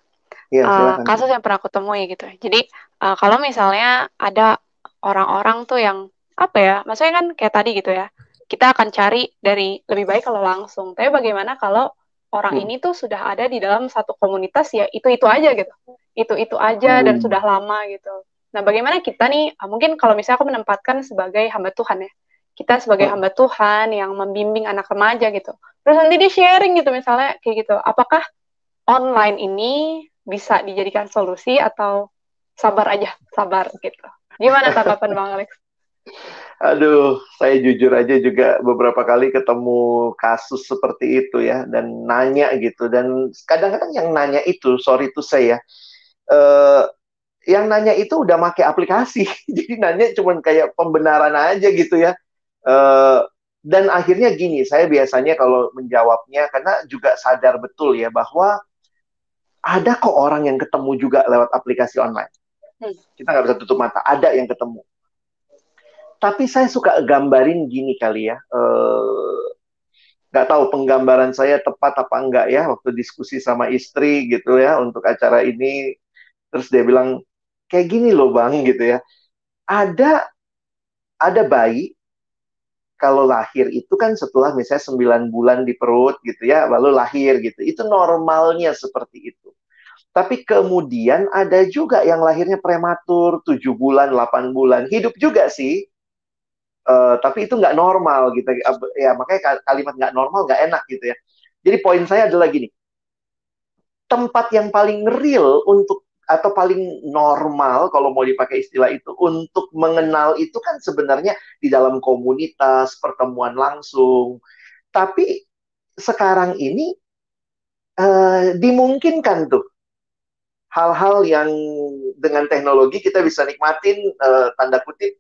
Ya, uh, kasus yang pernah aku temui gitu. Jadi uh, kalau misalnya ada orang-orang tuh yang apa ya, maksudnya kan kayak tadi gitu ya, kita akan cari dari lebih baik kalau langsung. Tapi bagaimana kalau orang hmm. ini tuh sudah ada di dalam satu komunitas ya itu itu aja gitu itu itu aja hmm. dan sudah lama gitu nah bagaimana kita nih ah, mungkin kalau misalnya aku menempatkan sebagai hamba Tuhan ya kita sebagai hmm. hamba Tuhan yang membimbing anak remaja gitu terus nanti dia sharing gitu misalnya kayak gitu apakah online ini bisa dijadikan solusi atau sabar aja sabar gitu gimana tanggapan bang Alex Aduh, saya jujur aja juga beberapa kali ketemu kasus seperti itu ya, dan nanya gitu. Dan kadang-kadang yang nanya itu, sorry to say ya, uh, yang nanya itu udah make aplikasi, jadi nanya cuman kayak pembenaran aja gitu ya. Uh, dan akhirnya gini, saya biasanya kalau menjawabnya karena juga sadar betul ya bahwa ada kok orang yang ketemu juga lewat aplikasi online. Hmm. Kita nggak bisa tutup mata, ada yang ketemu tapi saya suka gambarin gini kali ya. Uh, nggak tahu penggambaran saya tepat apa enggak ya waktu diskusi sama istri gitu ya untuk acara ini. Terus dia bilang kayak gini loh bang gitu ya. Ada ada bayi kalau lahir itu kan setelah misalnya 9 bulan di perut gitu ya, lalu lahir gitu. Itu normalnya seperti itu. Tapi kemudian ada juga yang lahirnya prematur, 7 bulan, 8 bulan. Hidup juga sih, uh, tapi itu nggak normal gitu. Ya makanya kalimat nggak normal nggak enak gitu ya. Jadi poin saya adalah gini. Tempat yang paling real untuk atau paling normal kalau mau dipakai istilah itu untuk mengenal itu kan sebenarnya di dalam komunitas pertemuan langsung. Tapi sekarang ini uh, dimungkinkan tuh hal-hal yang dengan teknologi kita bisa nikmatin uh, tanda kutip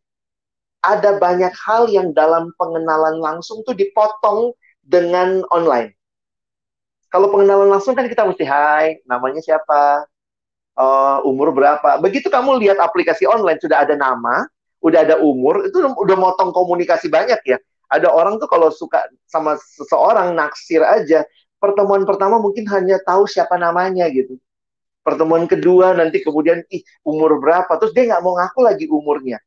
ada banyak hal yang dalam pengenalan langsung tuh dipotong dengan online. Kalau pengenalan langsung kan kita mesti hai, namanya siapa, uh, umur berapa. Begitu kamu lihat aplikasi online sudah ada nama, udah ada umur, itu udah motong komunikasi banyak ya. Ada orang tuh kalau suka sama seseorang naksir aja, pertemuan pertama mungkin hanya tahu siapa namanya gitu. Pertemuan kedua nanti kemudian ih umur berapa, terus dia nggak mau ngaku lagi umurnya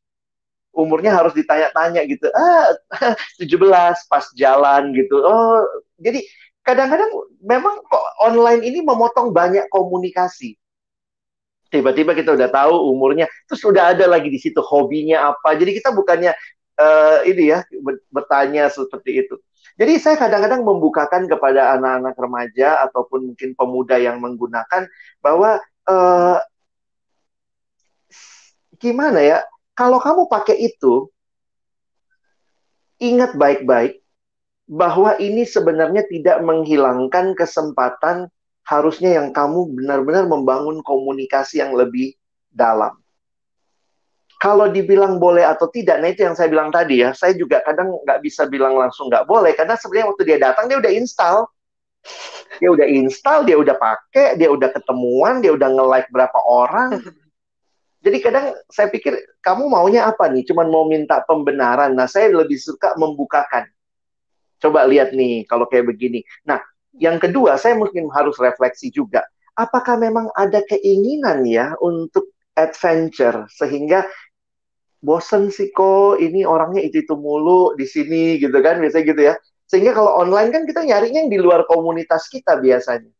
umurnya harus ditanya-tanya gitu. Ah, 17 pas jalan gitu. Oh, jadi kadang-kadang memang kok online ini memotong banyak komunikasi. Tiba-tiba kita udah tahu umurnya, terus udah ada lagi di situ hobinya apa. Jadi kita bukannya uh, ini ya bertanya seperti itu. Jadi saya kadang-kadang membukakan kepada anak-anak remaja ataupun mungkin pemuda yang menggunakan bahwa uh, gimana ya kalau kamu pakai itu, ingat baik-baik bahwa ini sebenarnya tidak menghilangkan kesempatan harusnya yang kamu benar-benar membangun komunikasi yang lebih dalam. Kalau dibilang boleh atau tidak, nah itu yang saya bilang tadi ya. Saya juga kadang nggak bisa bilang langsung nggak boleh karena sebenarnya waktu dia datang dia udah install, dia udah install, dia udah pakai, dia udah ketemuan, dia udah nge-like berapa orang, Jadi kadang saya pikir kamu maunya apa nih? Cuman mau minta pembenaran. Nah, saya lebih suka membukakan. Coba lihat nih kalau kayak begini. Nah, yang kedua saya mungkin harus refleksi juga. Apakah memang ada keinginan ya untuk adventure sehingga bosen sih kok ini orangnya itu itu mulu di sini gitu kan biasanya gitu ya. Sehingga kalau online kan kita nyarinya yang di luar komunitas kita biasanya.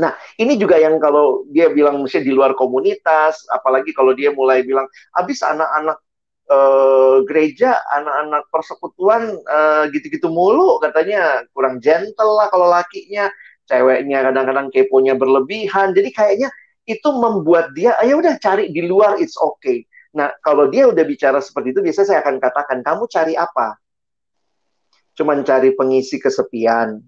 Nah, ini juga yang kalau dia bilang mesti di luar komunitas, apalagi kalau dia mulai bilang, habis anak-anak uh, gereja, anak-anak persekutuan uh, gitu-gitu mulu, katanya. Kurang gentle lah kalau lakinya, ceweknya kadang-kadang keponya berlebihan, jadi kayaknya itu membuat dia, ayo udah cari di luar, it's okay. Nah, kalau dia udah bicara seperti itu, biasanya saya akan katakan, kamu cari apa? Cuman cari pengisi kesepian,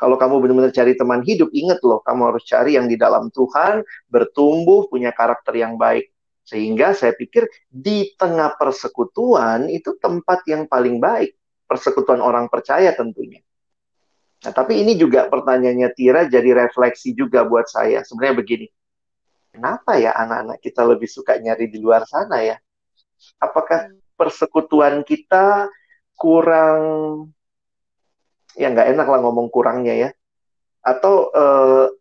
kalau kamu benar-benar cari teman hidup, ingat loh, kamu harus cari yang di dalam Tuhan, bertumbuh, punya karakter yang baik. Sehingga saya pikir di tengah persekutuan itu tempat yang paling baik. Persekutuan orang percaya tentunya. Nah, tapi ini juga pertanyaannya Tira jadi refleksi juga buat saya. Sebenarnya begini, kenapa ya anak-anak kita lebih suka nyari di luar sana ya? Apakah persekutuan kita kurang ya nggak enak lah ngomong kurangnya ya. Atau uh,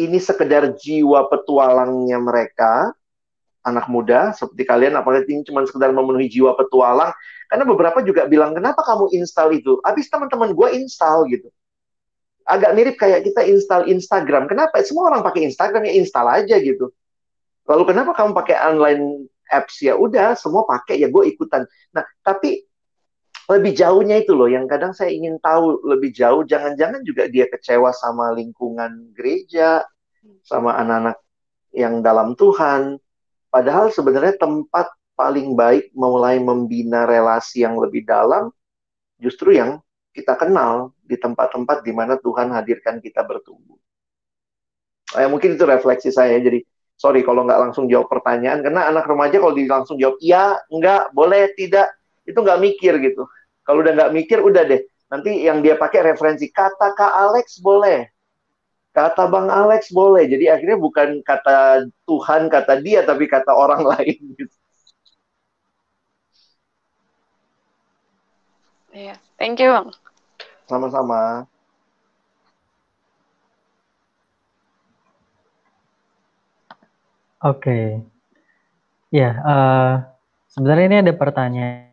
ini sekedar jiwa petualangnya mereka, anak muda seperti kalian, apalagi ini cuma sekedar memenuhi jiwa petualang. Karena beberapa juga bilang, kenapa kamu install itu? Habis teman-teman gue install gitu. Agak mirip kayak kita install Instagram. Kenapa? Semua orang pakai Instagram ya install aja gitu. Lalu kenapa kamu pakai online apps ya? Udah, semua pakai ya gue ikutan. Nah, tapi lebih jauhnya itu loh yang kadang saya ingin tahu lebih jauh jangan-jangan juga dia kecewa sama lingkungan gereja sama anak-anak yang dalam Tuhan padahal sebenarnya tempat paling baik mulai membina relasi yang lebih dalam justru yang kita kenal di tempat-tempat di mana Tuhan hadirkan kita bertumbuh. Eh, mungkin itu refleksi saya. Jadi sorry kalau nggak langsung jawab pertanyaan karena anak remaja kalau di langsung jawab iya, enggak, boleh, tidak, itu nggak mikir gitu. Kalau udah nggak mikir udah deh. Nanti yang dia pakai referensi kata Kak Alex boleh, kata Bang Alex boleh. Jadi akhirnya bukan kata Tuhan, kata dia, tapi kata orang lain. Gitu. Iya, thank you Bang. Sama-sama. Oke. Ya, uh, sebenarnya ini ada pertanyaan.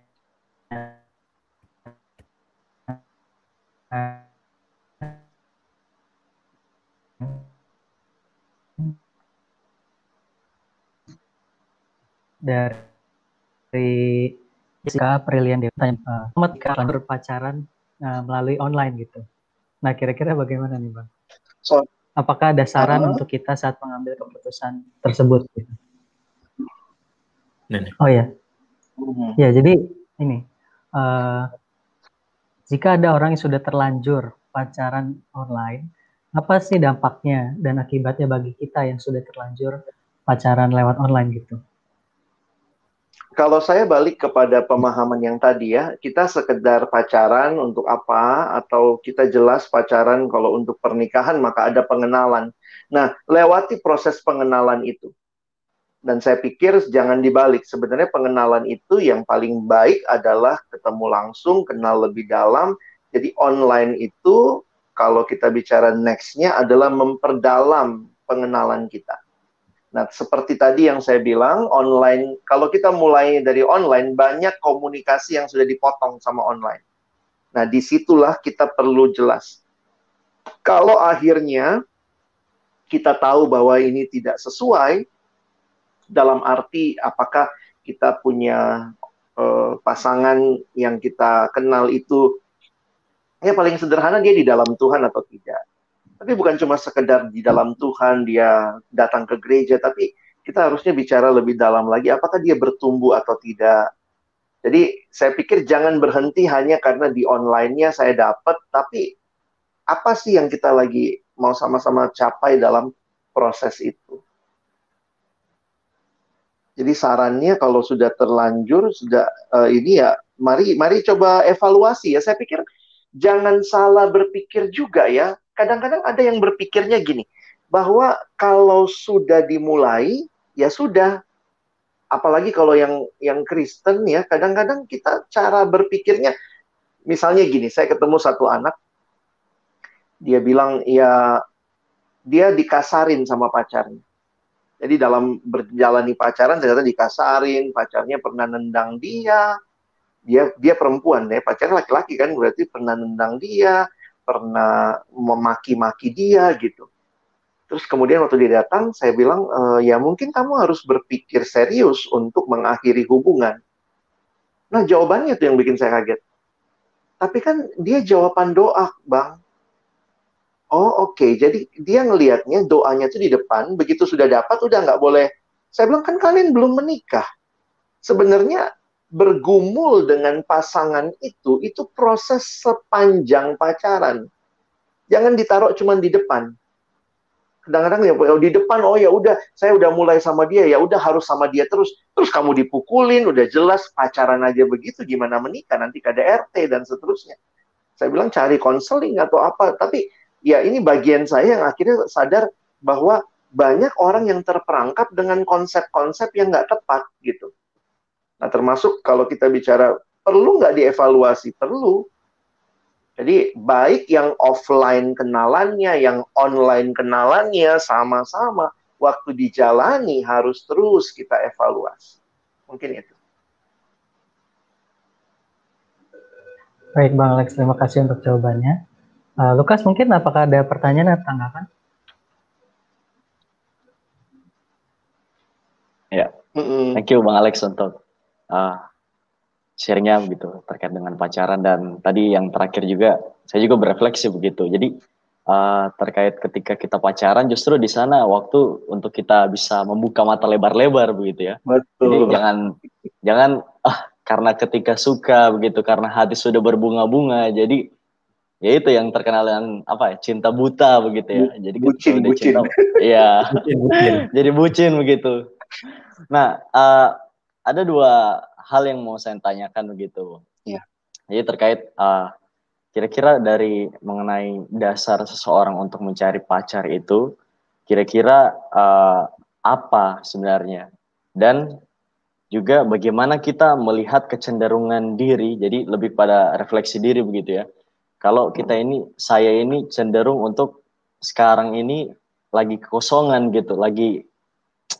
dari Jessica Aprilian dia tanya, uh, ketika berpacaran uh, melalui online gitu. Nah, kira-kira bagaimana nih, Bang? So, Apakah ada saran uh, untuk kita saat mengambil keputusan tersebut? Gitu? Oh ya, ya jadi ini uh, jika ada orang yang sudah terlanjur pacaran online, apa sih dampaknya dan akibatnya bagi kita yang sudah terlanjur pacaran lewat online gitu? Kalau saya balik kepada pemahaman yang tadi ya, kita sekedar pacaran untuk apa atau kita jelas pacaran kalau untuk pernikahan maka ada pengenalan. Nah, lewati proses pengenalan itu. Dan saya pikir jangan dibalik. Sebenarnya pengenalan itu yang paling baik adalah ketemu langsung, kenal lebih dalam. Jadi online itu kalau kita bicara nextnya adalah memperdalam pengenalan kita. Nah, seperti tadi yang saya bilang, online, kalau kita mulai dari online, banyak komunikasi yang sudah dipotong sama online. Nah, di situlah kita perlu jelas. Kalau akhirnya kita tahu bahwa ini tidak sesuai, dalam arti apakah kita punya uh, pasangan yang kita kenal itu, ya paling sederhana dia di dalam Tuhan atau tidak tapi bukan cuma sekedar di dalam Tuhan dia datang ke gereja, tapi kita harusnya bicara lebih dalam lagi, apakah dia bertumbuh atau tidak. Jadi saya pikir jangan berhenti hanya karena di online-nya saya dapat, tapi apa sih yang kita lagi mau sama-sama capai dalam proses itu. Jadi sarannya kalau sudah terlanjur, sudah uh, ini ya, mari mari coba evaluasi ya. Saya pikir jangan salah berpikir juga ya kadang-kadang ada yang berpikirnya gini, bahwa kalau sudah dimulai, ya sudah. Apalagi kalau yang yang Kristen ya, kadang-kadang kita cara berpikirnya, misalnya gini, saya ketemu satu anak, dia bilang ya dia dikasarin sama pacarnya. Jadi dalam berjalani pacaran ternyata dikasarin, pacarnya pernah nendang dia, dia dia perempuan ya, pacarnya laki-laki kan berarti pernah nendang dia, pernah memaki-maki dia gitu. Terus kemudian waktu dia datang, saya bilang, e, ya mungkin kamu harus berpikir serius untuk mengakhiri hubungan. Nah jawabannya tuh yang bikin saya kaget. Tapi kan dia jawaban doa, bang. Oh oke, okay. jadi dia ngelihatnya doanya itu di depan, begitu sudah dapat udah nggak boleh. Saya bilang kan kalian belum menikah. Sebenarnya bergumul dengan pasangan itu itu proses sepanjang pacaran. Jangan ditaruh cuma di depan. Kadang-kadang ya oh, di depan oh ya udah saya udah mulai sama dia ya udah harus sama dia terus. Terus kamu dipukulin udah jelas pacaran aja begitu gimana menikah nanti KDRT dan seterusnya. Saya bilang cari konseling atau apa tapi ya ini bagian saya yang akhirnya sadar bahwa banyak orang yang terperangkap dengan konsep-konsep yang nggak tepat gitu Nah, termasuk kalau kita bicara perlu nggak dievaluasi? Perlu. Jadi baik yang offline kenalannya, yang online kenalannya sama-sama waktu dijalani harus terus kita evaluasi. Mungkin itu. Baik Bang Alex, terima kasih untuk jawabannya. Uh, Lukas mungkin apakah ada pertanyaan atau tanggapan? Ya, thank you Bang Alex untuk uh, sharingnya begitu terkait dengan pacaran. Dan tadi yang terakhir juga saya juga berefleksi begitu. Jadi uh, terkait ketika kita pacaran justru di sana waktu untuk kita bisa membuka mata lebar-lebar begitu ya. Betul. Jadi jangan jangan ah karena ketika suka begitu karena hati sudah berbunga-bunga. Jadi ya itu yang terkenal dengan apa ya cinta buta begitu ya. Jadi bucin bucin. Iya. Jadi bucin begitu. Nah uh, ada dua hal yang mau saya tanyakan begitu ya. jadi terkait uh, kira-kira dari mengenai dasar seseorang untuk mencari pacar itu kira-kira uh, apa sebenarnya dan juga bagaimana kita melihat kecenderungan diri, jadi lebih pada refleksi diri begitu ya. Kalau kita ini, saya ini cenderung untuk sekarang ini lagi kekosongan gitu, lagi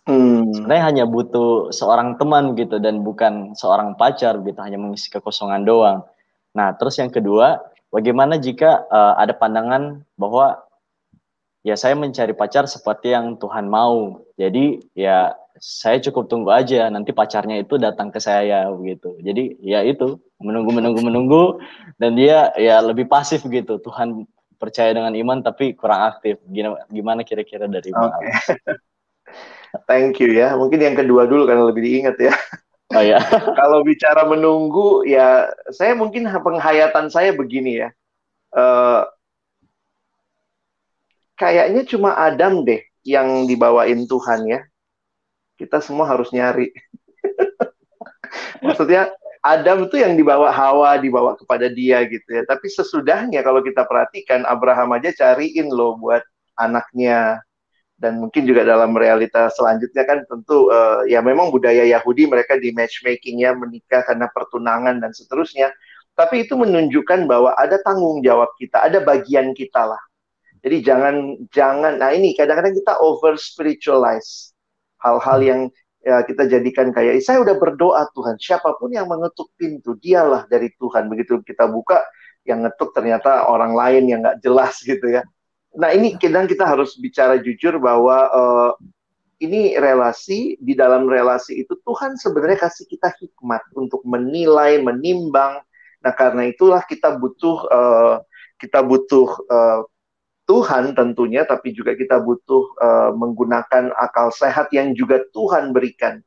hmm. sebenarnya hanya butuh seorang teman gitu dan bukan seorang pacar gitu, hanya mengisi kekosongan doang. Nah, terus yang kedua, bagaimana jika uh, ada pandangan bahwa ya saya mencari pacar seperti yang Tuhan mau. Jadi ya saya cukup tunggu aja nanti pacarnya itu datang ke saya begitu jadi ya itu menunggu menunggu menunggu dan dia ya lebih pasif gitu Tuhan percaya dengan iman tapi kurang aktif gimana gimana kira-kira dari okay. Thank you ya mungkin yang kedua dulu karena lebih diingat ya oh ya kalau bicara menunggu ya saya mungkin penghayatan saya begini ya uh, kayaknya cuma Adam deh yang dibawain Tuhan ya kita semua harus nyari. Maksudnya Adam itu yang dibawa Hawa, dibawa kepada dia gitu ya. Tapi sesudahnya kalau kita perhatikan Abraham aja cariin loh buat anaknya. Dan mungkin juga dalam realitas selanjutnya kan tentu uh, ya memang budaya Yahudi mereka di matchmakingnya menikah karena pertunangan dan seterusnya. Tapi itu menunjukkan bahwa ada tanggung jawab kita, ada bagian kita lah. Jadi jangan jangan nah ini kadang-kadang kita over spiritualize hal-hal yang ya, kita jadikan kayak saya udah berdoa Tuhan siapa pun yang mengetuk pintu dialah dari Tuhan begitu kita buka yang ngetuk ternyata orang lain yang nggak jelas gitu ya nah ini kadang kita harus bicara jujur bahwa uh, ini relasi di dalam relasi itu Tuhan sebenarnya kasih kita hikmat untuk menilai menimbang nah karena itulah kita butuh uh, kita butuh uh, Tuhan tentunya, tapi juga kita butuh uh, menggunakan akal sehat yang juga Tuhan berikan.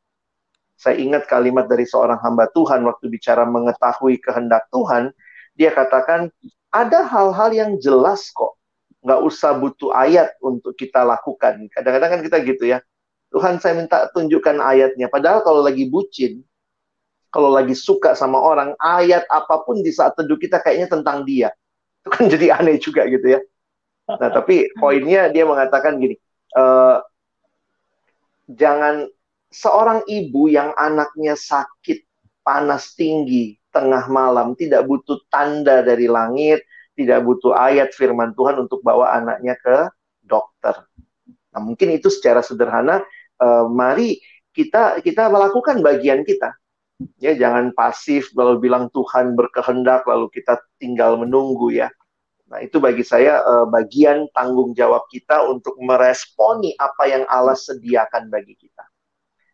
Saya ingat kalimat dari seorang hamba Tuhan waktu bicara mengetahui kehendak Tuhan, dia katakan ada hal-hal yang jelas kok, nggak usah butuh ayat untuk kita lakukan. Kadang-kadang kan kita gitu ya, Tuhan saya minta tunjukkan ayatnya. Padahal kalau lagi bucin, kalau lagi suka sama orang, ayat apa pun di saat teduh kita kayaknya tentang dia. Itu kan jadi aneh juga gitu ya Nah, tapi poinnya dia mengatakan gini, uh, jangan seorang ibu yang anaknya sakit, panas tinggi, tengah malam, tidak butuh tanda dari langit, tidak butuh ayat firman Tuhan untuk bawa anaknya ke dokter. Nah, mungkin itu secara sederhana, uh, mari kita kita melakukan bagian kita. Ya, jangan pasif lalu bilang Tuhan berkehendak lalu kita tinggal menunggu ya. Nah, itu bagi saya uh, bagian tanggung jawab kita untuk meresponi apa yang Allah sediakan bagi kita.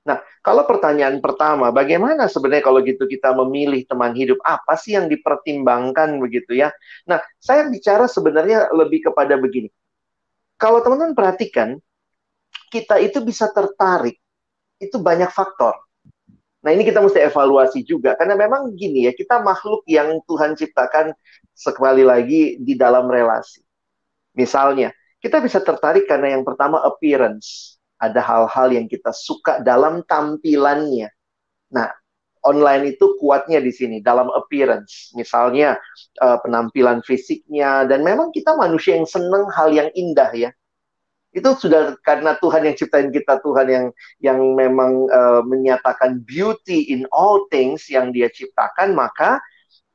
Nah, kalau pertanyaan pertama, bagaimana sebenarnya kalau gitu kita memilih teman hidup? Apa sih yang dipertimbangkan begitu ya? Nah, saya bicara sebenarnya lebih kepada begini. Kalau teman-teman perhatikan, kita itu bisa tertarik. Itu banyak faktor. Nah, ini kita mesti evaluasi juga karena memang gini ya, kita makhluk yang Tuhan ciptakan sekali lagi di dalam relasi. Misalnya, kita bisa tertarik karena yang pertama appearance. Ada hal-hal yang kita suka dalam tampilannya. Nah, online itu kuatnya di sini dalam appearance. Misalnya uh, penampilan fisiknya dan memang kita manusia yang senang hal yang indah ya itu sudah karena Tuhan yang ciptain kita Tuhan yang yang memang uh, menyatakan beauty in all things yang dia ciptakan maka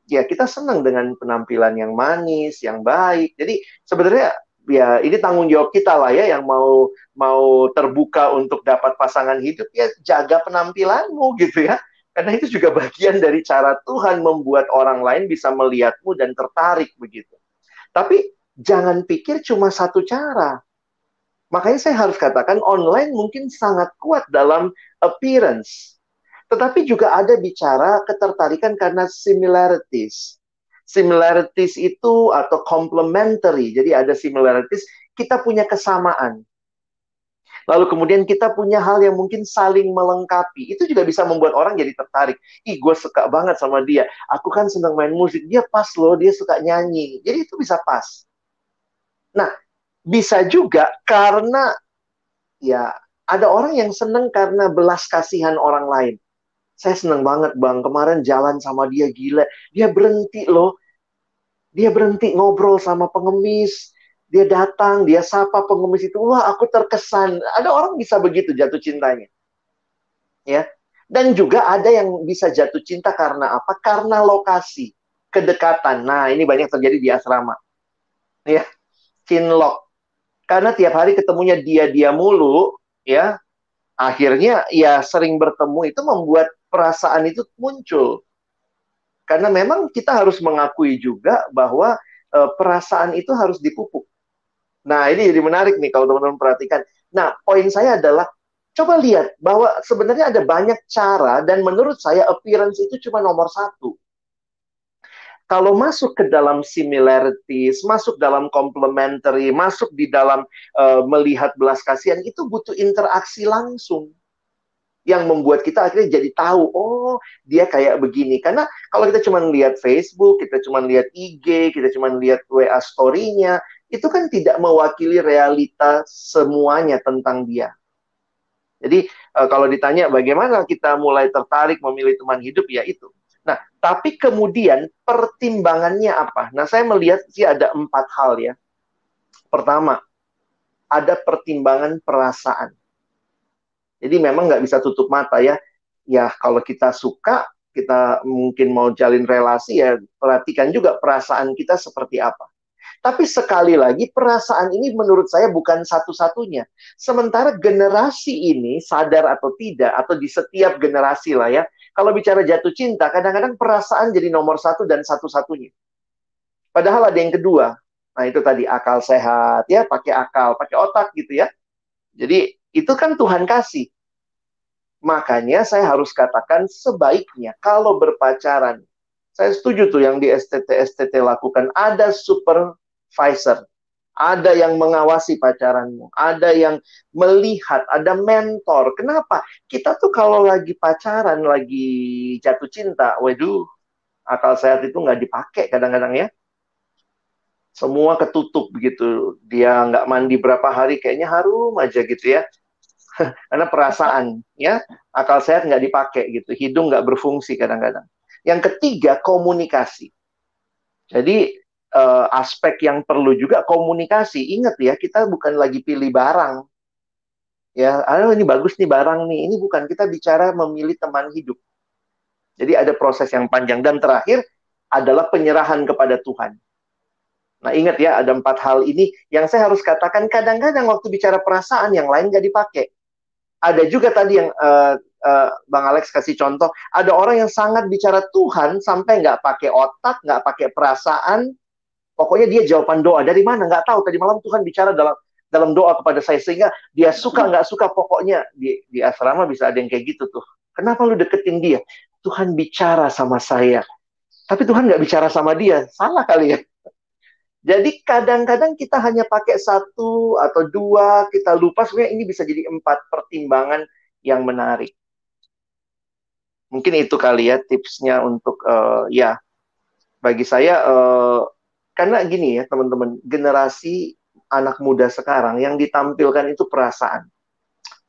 ya kita senang dengan penampilan yang manis yang baik jadi sebenarnya ya ini tanggung jawab kita lah ya yang mau mau terbuka untuk dapat pasangan hidup ya jaga penampilanmu gitu ya karena itu juga bagian dari cara Tuhan membuat orang lain bisa melihatmu dan tertarik begitu tapi jangan pikir cuma satu cara Makanya saya harus katakan online mungkin sangat kuat dalam appearance. Tetapi juga ada bicara ketertarikan karena similarities. Similarities itu atau complementary. Jadi ada similarities, kita punya kesamaan. Lalu kemudian kita punya hal yang mungkin saling melengkapi. Itu juga bisa membuat orang jadi tertarik. Ih, gue suka banget sama dia. Aku kan senang main musik. Dia pas loh, dia suka nyanyi. Jadi itu bisa pas. Nah, bisa juga karena ya ada orang yang senang karena belas kasihan orang lain. Saya senang banget bang, kemarin jalan sama dia gila. Dia berhenti loh. Dia berhenti ngobrol sama pengemis dia datang, dia sapa pengemis itu, wah aku terkesan. Ada orang bisa begitu jatuh cintanya. Ya. Dan juga ada yang bisa jatuh cinta karena apa? Karena lokasi, kedekatan. Nah, ini banyak terjadi di asrama. Ya. Cinlok. Karena tiap hari ketemunya dia-dia mulu, ya. Akhirnya ya sering bertemu itu membuat perasaan itu muncul. Karena memang kita harus mengakui juga bahwa e, perasaan itu harus dipupuk. Nah, ini jadi menarik nih kalau teman-teman perhatikan. Nah, poin saya adalah coba lihat bahwa sebenarnya ada banyak cara dan menurut saya appearance itu cuma nomor satu. Kalau masuk ke dalam similarities, masuk dalam complementary, masuk di dalam uh, melihat belas kasihan, itu butuh interaksi langsung yang membuat kita akhirnya jadi tahu, oh dia kayak begini. Karena kalau kita cuma lihat Facebook, kita cuma lihat IG, kita cuma lihat WA story-nya, itu kan tidak mewakili realita semuanya tentang dia. Jadi uh, kalau ditanya bagaimana kita mulai tertarik memilih teman hidup ya itu. Nah, tapi kemudian pertimbangannya apa? Nah, saya melihat sih ada empat hal ya. Pertama, ada pertimbangan perasaan. Jadi memang nggak bisa tutup mata ya. Ya kalau kita suka, kita mungkin mau jalin relasi ya perhatikan juga perasaan kita seperti apa. Tapi sekali lagi perasaan ini menurut saya bukan satu-satunya. Sementara generasi ini sadar atau tidak atau di setiap generasi lah ya. Kalau bicara jatuh cinta, kadang-kadang perasaan jadi nomor satu dan satu-satunya. Padahal ada yang kedua. Nah itu tadi akal sehat ya, pakai akal, pakai otak gitu ya. Jadi itu kan Tuhan kasih. Makanya saya harus katakan sebaiknya kalau berpacaran, saya setuju tuh yang di STT STT lakukan ada super advisor. Ada yang mengawasi pacaranmu, ada yang melihat, ada mentor. Kenapa? Kita tuh kalau lagi pacaran, lagi jatuh cinta, waduh, akal sehat itu nggak dipakai kadang-kadang ya. Semua ketutup begitu. Dia nggak mandi berapa hari, kayaknya harum aja gitu ya. Karena perasaan, ya, akal sehat nggak dipakai gitu. Hidung nggak berfungsi kadang-kadang. Yang ketiga, komunikasi. Jadi uh, aspek yang perlu juga komunikasi. Ingat ya, kita bukan lagi pilih barang. Ya, aduh ini bagus nih barang nih. Ini bukan kita bicara memilih teman hidup. Jadi ada proses yang panjang dan terakhir adalah penyerahan kepada Tuhan. Nah ingat ya ada empat hal ini yang saya harus katakan kadang-kadang waktu bicara perasaan yang lain gak dipakai. Ada juga tadi yang uh, uh, Bang Alex kasih contoh, ada orang yang sangat bicara Tuhan sampai nggak pakai otak, nggak pakai perasaan, Pokoknya dia jawaban doa dari mana nggak tahu. Tadi malam Tuhan bicara dalam dalam doa kepada saya sehingga dia suka nggak suka pokoknya di di asrama bisa ada yang kayak gitu tuh. Kenapa lu deketin dia? Tuhan bicara sama saya. Tapi Tuhan nggak bicara sama dia. Salah kali ya. Jadi kadang-kadang kita hanya pakai satu atau dua, kita lupa sebenarnya ini bisa jadi empat pertimbangan yang menarik. Mungkin itu kali ya tipsnya untuk uh, ya bagi saya uh, karena gini ya teman-teman, generasi anak muda sekarang yang ditampilkan itu perasaan.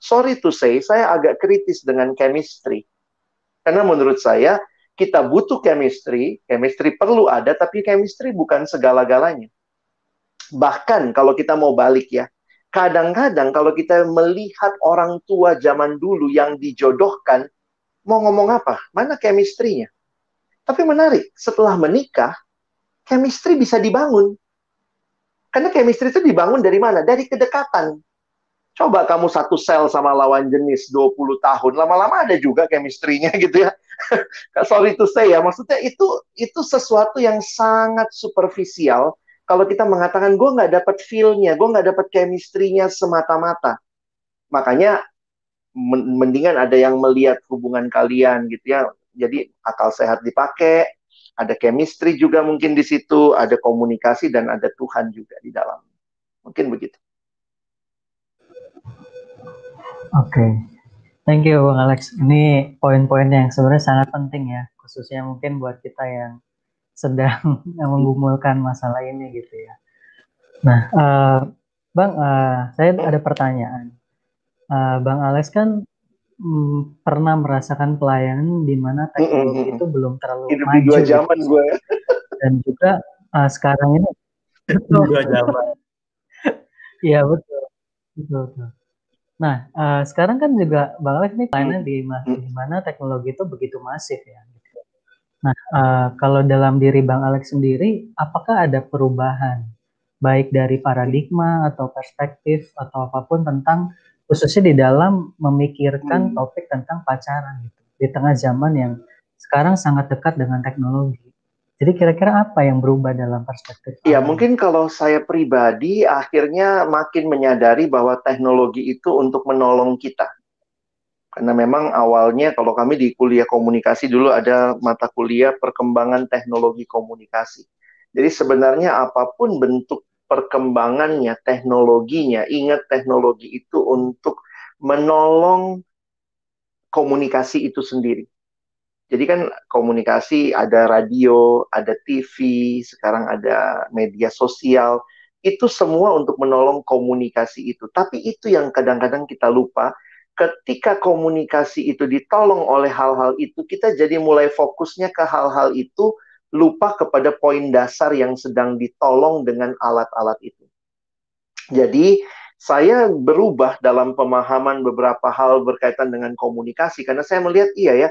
Sorry to say, saya agak kritis dengan chemistry. Karena menurut saya, kita butuh chemistry, chemistry perlu ada, tapi chemistry bukan segala-galanya. Bahkan kalau kita mau balik ya, kadang-kadang kalau kita melihat orang tua zaman dulu yang dijodohkan, mau ngomong apa? Mana chemistry-nya? Tapi menarik, setelah menikah, chemistry bisa dibangun. Karena chemistry itu dibangun dari mana? Dari kedekatan. Coba kamu satu sel sama lawan jenis 20 tahun, lama-lama ada juga chemistry-nya gitu ya. Sorry to say ya, maksudnya itu itu sesuatu yang sangat superficial. Kalau kita mengatakan gue nggak dapat feel-nya, gue nggak dapat chemistry-nya semata-mata. Makanya mendingan ada yang melihat hubungan kalian gitu ya. Jadi akal sehat dipakai, ada chemistry juga mungkin di situ, ada komunikasi dan ada Tuhan juga di dalam. Mungkin begitu. Okay. thank you Bang Alex. Ini poin-poin yang sebenarnya sangat penting ya, khususnya mungkin buat kita yang sedang menggumulkan masalah ini gitu ya. Nah, uh, Bang, uh, saya ada pertanyaan. Uh, Bang Alex kan mm, pernah merasakan pelayanan di mana teknologi mm -hmm. itu belum terlalu Hidup maju. dua gitu. zaman gitu. gue. Dan juga uh, sekarang ini dua zaman. Iya betul. betul, betul. Nah, uh, sekarang kan juga Bang Alex ini pelayanan di, di mana teknologi itu begitu masif ya. Nah, uh, kalau dalam diri Bang Alex sendiri, apakah ada perubahan baik dari paradigma atau perspektif atau apa pun tentang khususnya di dalam memikirkan hmm. topik tentang pacaran gitu di tengah zaman yang sekarang sangat dekat dengan teknologi. Jadi kira-kira apa yang berubah dalam perspektif? Ya mungkin kalau saya pribadi akhirnya makin menyadari bahwa teknologi itu untuk menolong kita. Karena memang awalnya kalau kami di kuliah komunikasi dulu ada mata kuliah perkembangan teknologi komunikasi. Jadi sebenarnya apa pun bentuk perkembangannya, teknologinya, ingat teknologi itu untuk menolong komunikasi itu sendiri. Jadi kan komunikasi ada radio, ada TV, sekarang ada media sosial, itu semua untuk menolong komunikasi itu. Tapi itu yang kadang-kadang kita lupa, ketika komunikasi itu ditolong oleh hal-hal itu, kita jadi mulai fokusnya ke hal-hal itu, lupa kepada poin dasar yang sedang ditolong dengan alat-alat itu. Jadi, saya berubah dalam pemahaman beberapa hal berkaitan dengan komunikasi karena saya melihat iya ya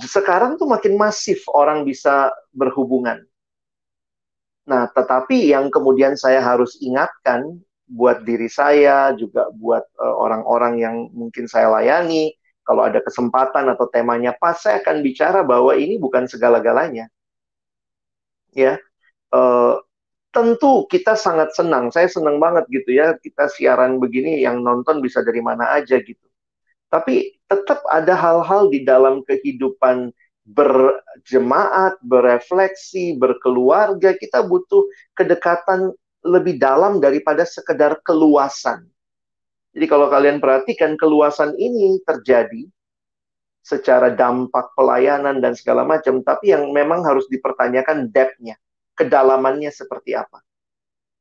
sekarang tuh makin masif orang bisa berhubungan. Nah, tetapi yang kemudian saya harus ingatkan buat diri saya, juga buat uh, orang-orang yang mungkin saya layani, kalau ada kesempatan atau temanya pas, saya akan bicara bahwa ini bukan segala-galanya. Ya, uh, tentu kita sangat senang. Saya senang banget gitu ya, kita siaran begini yang nonton bisa dari mana aja gitu. Tapi tetap ada hal-hal di dalam kehidupan berjemaat, berefleksi, berkeluarga, kita butuh kedekatan lebih dalam daripada sekedar keluasan. Jadi kalau kalian perhatikan keluasan ini terjadi secara dampak pelayanan dan segala macam, tapi yang memang harus dipertanyakan depth-nya, kedalamannya seperti apa.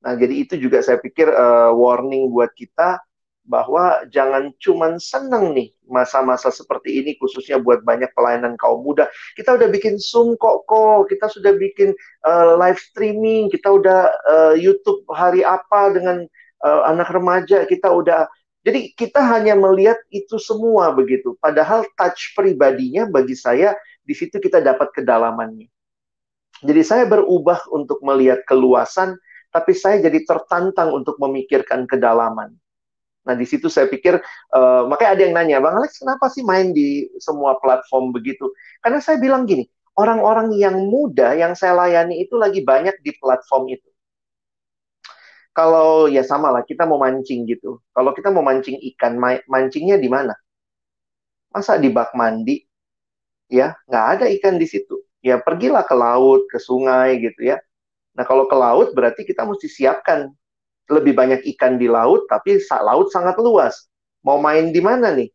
Nah, jadi itu juga saya pikir uh, warning buat kita bahwa jangan cuman seneng nih masa-masa seperti ini khususnya buat banyak pelayanan kaum muda. Kita udah bikin Zoom kok kok, kita sudah bikin uh, live streaming, kita udah uh, YouTube hari apa dengan uh, anak remaja, kita udah jadi kita hanya melihat itu semua begitu. Padahal touch pribadinya bagi saya di situ kita dapat kedalamannya. Jadi saya berubah untuk melihat keluasan, tapi saya jadi tertantang untuk memikirkan kedalaman. Nah, di situ saya pikir, uh, makanya ada yang nanya, Bang Alex, kenapa sih main di semua platform begitu? Karena saya bilang gini, orang-orang yang muda yang saya layani itu lagi banyak di platform itu. Kalau ya sama lah, kita mau mancing gitu. Kalau kita mau mancing ikan, mancingnya di mana? Masa di bak mandi? Ya, nggak ada ikan di situ. Ya, pergilah ke laut, ke sungai gitu ya. Nah, kalau ke laut berarti kita mesti siapkan lebih banyak ikan di laut, tapi laut sangat luas. Mau main di mana nih?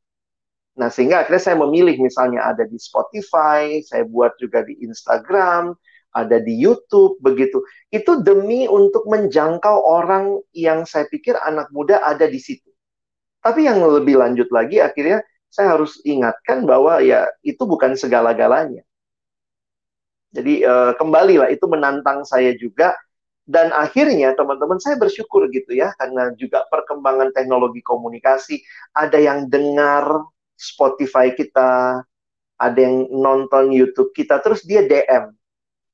Nah, sehingga akhirnya saya memilih misalnya ada di Spotify, saya buat juga di Instagram, ada di YouTube, begitu. Itu demi untuk menjangkau orang yang saya pikir anak muda ada di situ. Tapi yang lebih lanjut lagi, akhirnya saya harus ingatkan bahwa ya itu bukan segala-galanya. Jadi uh, kembalilah itu menantang saya juga dan akhirnya teman-teman saya bersyukur gitu ya karena juga perkembangan teknologi komunikasi ada yang dengar Spotify kita ada yang nonton YouTube kita terus dia DM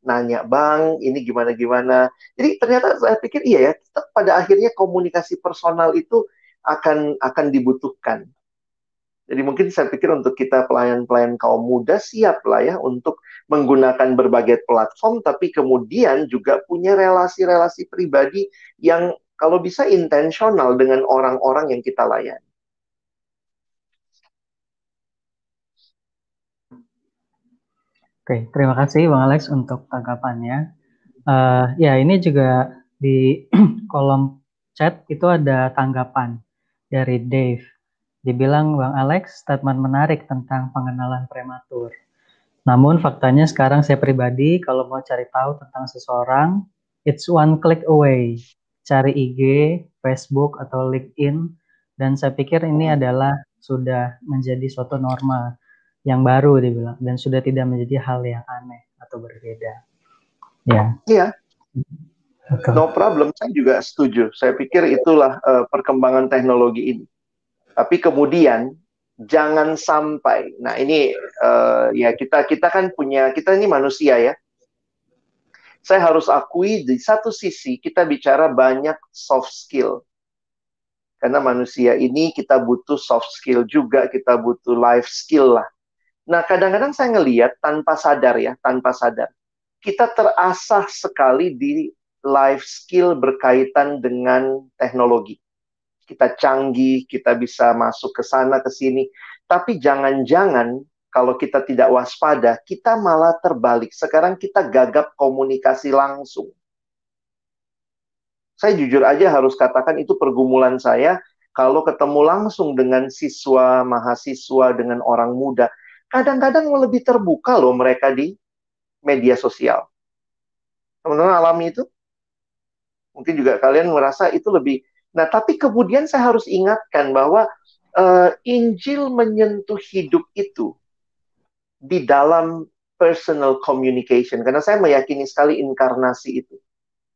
nanya bang ini gimana gimana jadi ternyata saya pikir iya ya tetap pada akhirnya komunikasi personal itu akan akan dibutuhkan jadi mungkin saya pikir untuk kita pelayan-pelayan kaum muda siap lah ya untuk menggunakan berbagai platform, tapi kemudian juga punya relasi-relasi pribadi yang kalau bisa intensional dengan orang-orang yang kita layani. Oke, terima kasih Bang Alex untuk tanggapannya. Uh, ya, ini juga di kolom chat itu ada tanggapan dari Dave. Dibilang Bang Alex statement menarik tentang pengenalan prematur. Namun faktanya sekarang saya pribadi kalau mau cari tahu tentang seseorang, it's one click away. Cari IG, Facebook atau LinkedIn dan saya pikir ini adalah sudah menjadi suatu norma yang baru dibilang dan sudah tidak menjadi hal yang aneh atau berbeda. Ya. Iya. No problem, saya juga setuju. Saya pikir itulah uh, perkembangan teknologi ini. Tapi kemudian jangan sampai. Nah ini uh, ya kita kita kan punya kita ini manusia ya. Saya harus akui di satu sisi kita bicara banyak soft skill. Karena manusia ini kita butuh soft skill juga, kita butuh life skill lah. Nah, kadang-kadang saya ngeliat tanpa sadar ya, tanpa sadar. Kita terasah sekali di life skill berkaitan dengan teknologi. Kita canggih, kita bisa masuk ke sana, ke sini. Tapi jangan-jangan kalau kita tidak waspada, kita malah terbalik. Sekarang kita gagap komunikasi langsung saya jujur aja harus katakan itu pergumulan saya kalau ketemu langsung dengan siswa, mahasiswa, dengan orang muda. Kadang-kadang lebih terbuka loh mereka di media sosial. Teman-teman alami itu? Mungkin juga kalian merasa itu lebih. Nah, tapi kemudian saya harus ingatkan bahwa uh, Injil menyentuh hidup itu di dalam personal communication. Karena saya meyakini sekali inkarnasi itu.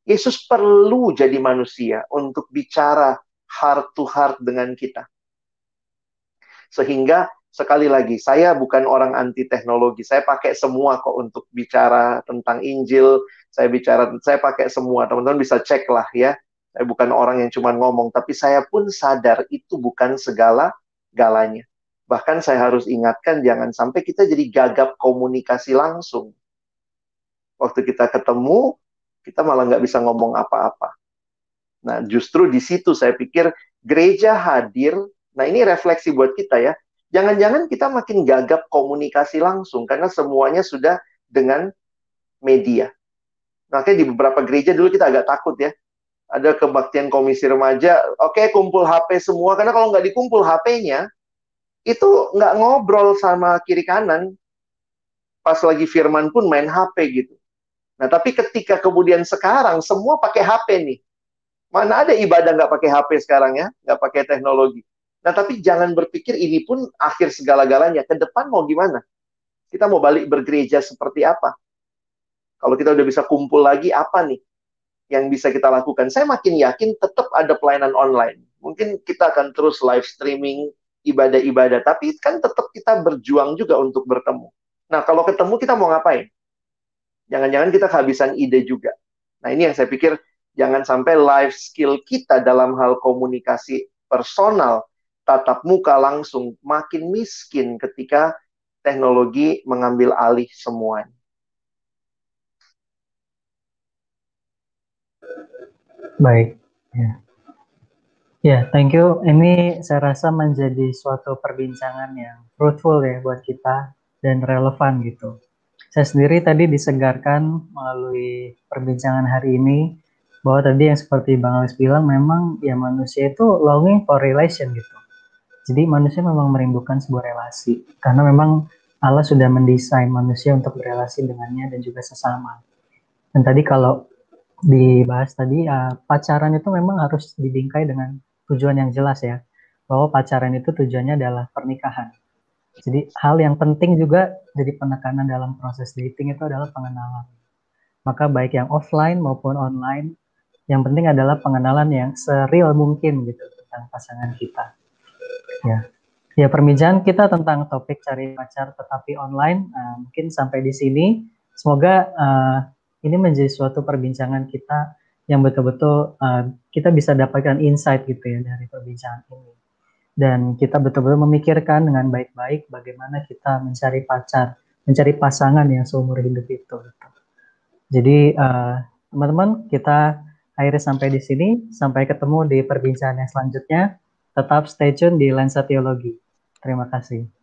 Yesus perlu jadi manusia untuk bicara heart to heart dengan kita. Sehingga sekali lagi saya bukan orang anti teknologi. Saya pakai semua kok untuk bicara tentang Injil. Saya bicara saya pakai semua. Teman-teman bisa cek lah ya. Saya bukan orang yang cuma ngomong, tapi saya pun sadar itu bukan segala galanya. Bahkan saya harus ingatkan jangan sampai kita jadi gagap komunikasi langsung. Waktu kita ketemu, kita malah nggak bisa ngomong apa-apa. Nah, justru di situ saya pikir gereja hadir. Nah, ini refleksi buat kita ya. Jangan-jangan kita makin gagap komunikasi langsung karena semuanya sudah dengan media. Kayak di beberapa gereja dulu kita agak takut ya. Ada kebaktian komisi remaja, oke okay, kumpul HP semua, karena kalau nggak dikumpul HP-nya, itu nggak ngobrol sama kiri kanan. Pas lagi firman pun main HP gitu. Nah, tapi ketika kemudian sekarang semua pakai HP nih. Mana ada ibadah nggak pakai HP sekarang ya, nggak pakai teknologi. Nah, tapi jangan berpikir ini pun akhir segala-galanya. Ke depan mau gimana? Kita mau balik bergereja seperti apa? Kalau kita udah bisa kumpul lagi, apa nih yang bisa kita lakukan? Saya makin yakin tetap ada pelayanan online. Mungkin kita akan terus live streaming ibadah-ibadah, tapi kan tetap kita berjuang juga untuk bertemu. Nah, kalau ketemu kita mau ngapain? Jangan-jangan kita kehabisan ide juga. Nah, ini yang saya pikir jangan sampai life skill kita dalam hal komunikasi personal, tatap muka langsung makin miskin ketika teknologi mengambil alih semuanya. Baik, ya. Ya, thank you. Ini saya rasa menjadi suatu perbincangan yang fruitful ya buat kita dan relevan gitu. Saya sendiri tadi disegarkan melalui perbincangan hari ini bahwa tadi yang seperti Bang Alex bilang memang ya manusia itu longing for relation gitu. Jadi manusia memang merindukan sebuah relasi karena memang Allah sudah mendesain manusia untuk berelasi dengannya dan juga sesama. Dan tadi kalau dibahas tadi uh, pacaran itu memang harus dibingkai dengan tujuan yang jelas ya bahwa pacaran itu tujuannya adalah pernikahan jadi hal yang penting juga jadi penekanan dalam proses dating itu adalah pengenalan. Maka baik yang offline maupun online, yang penting adalah pengenalan yang seril mungkin gitu tentang pasangan kita. Ya, ya perbincangan kita tentang topik cari pacar tetapi online uh, mungkin sampai di sini. Semoga uh, ini menjadi suatu perbincangan kita yang betul-betul uh, kita bisa dapatkan insight gitu ya dari perbincangan ini dan kita betul-betul memikirkan dengan baik-baik bagaimana kita mencari pacar, mencari pasangan yang seumur hidup itu. Jadi uh, teman-teman kita akhirnya sampai di sini, sampai ketemu di perbincangan yang selanjutnya. Tetap stay tune di Lensa Teologi. Terima kasih.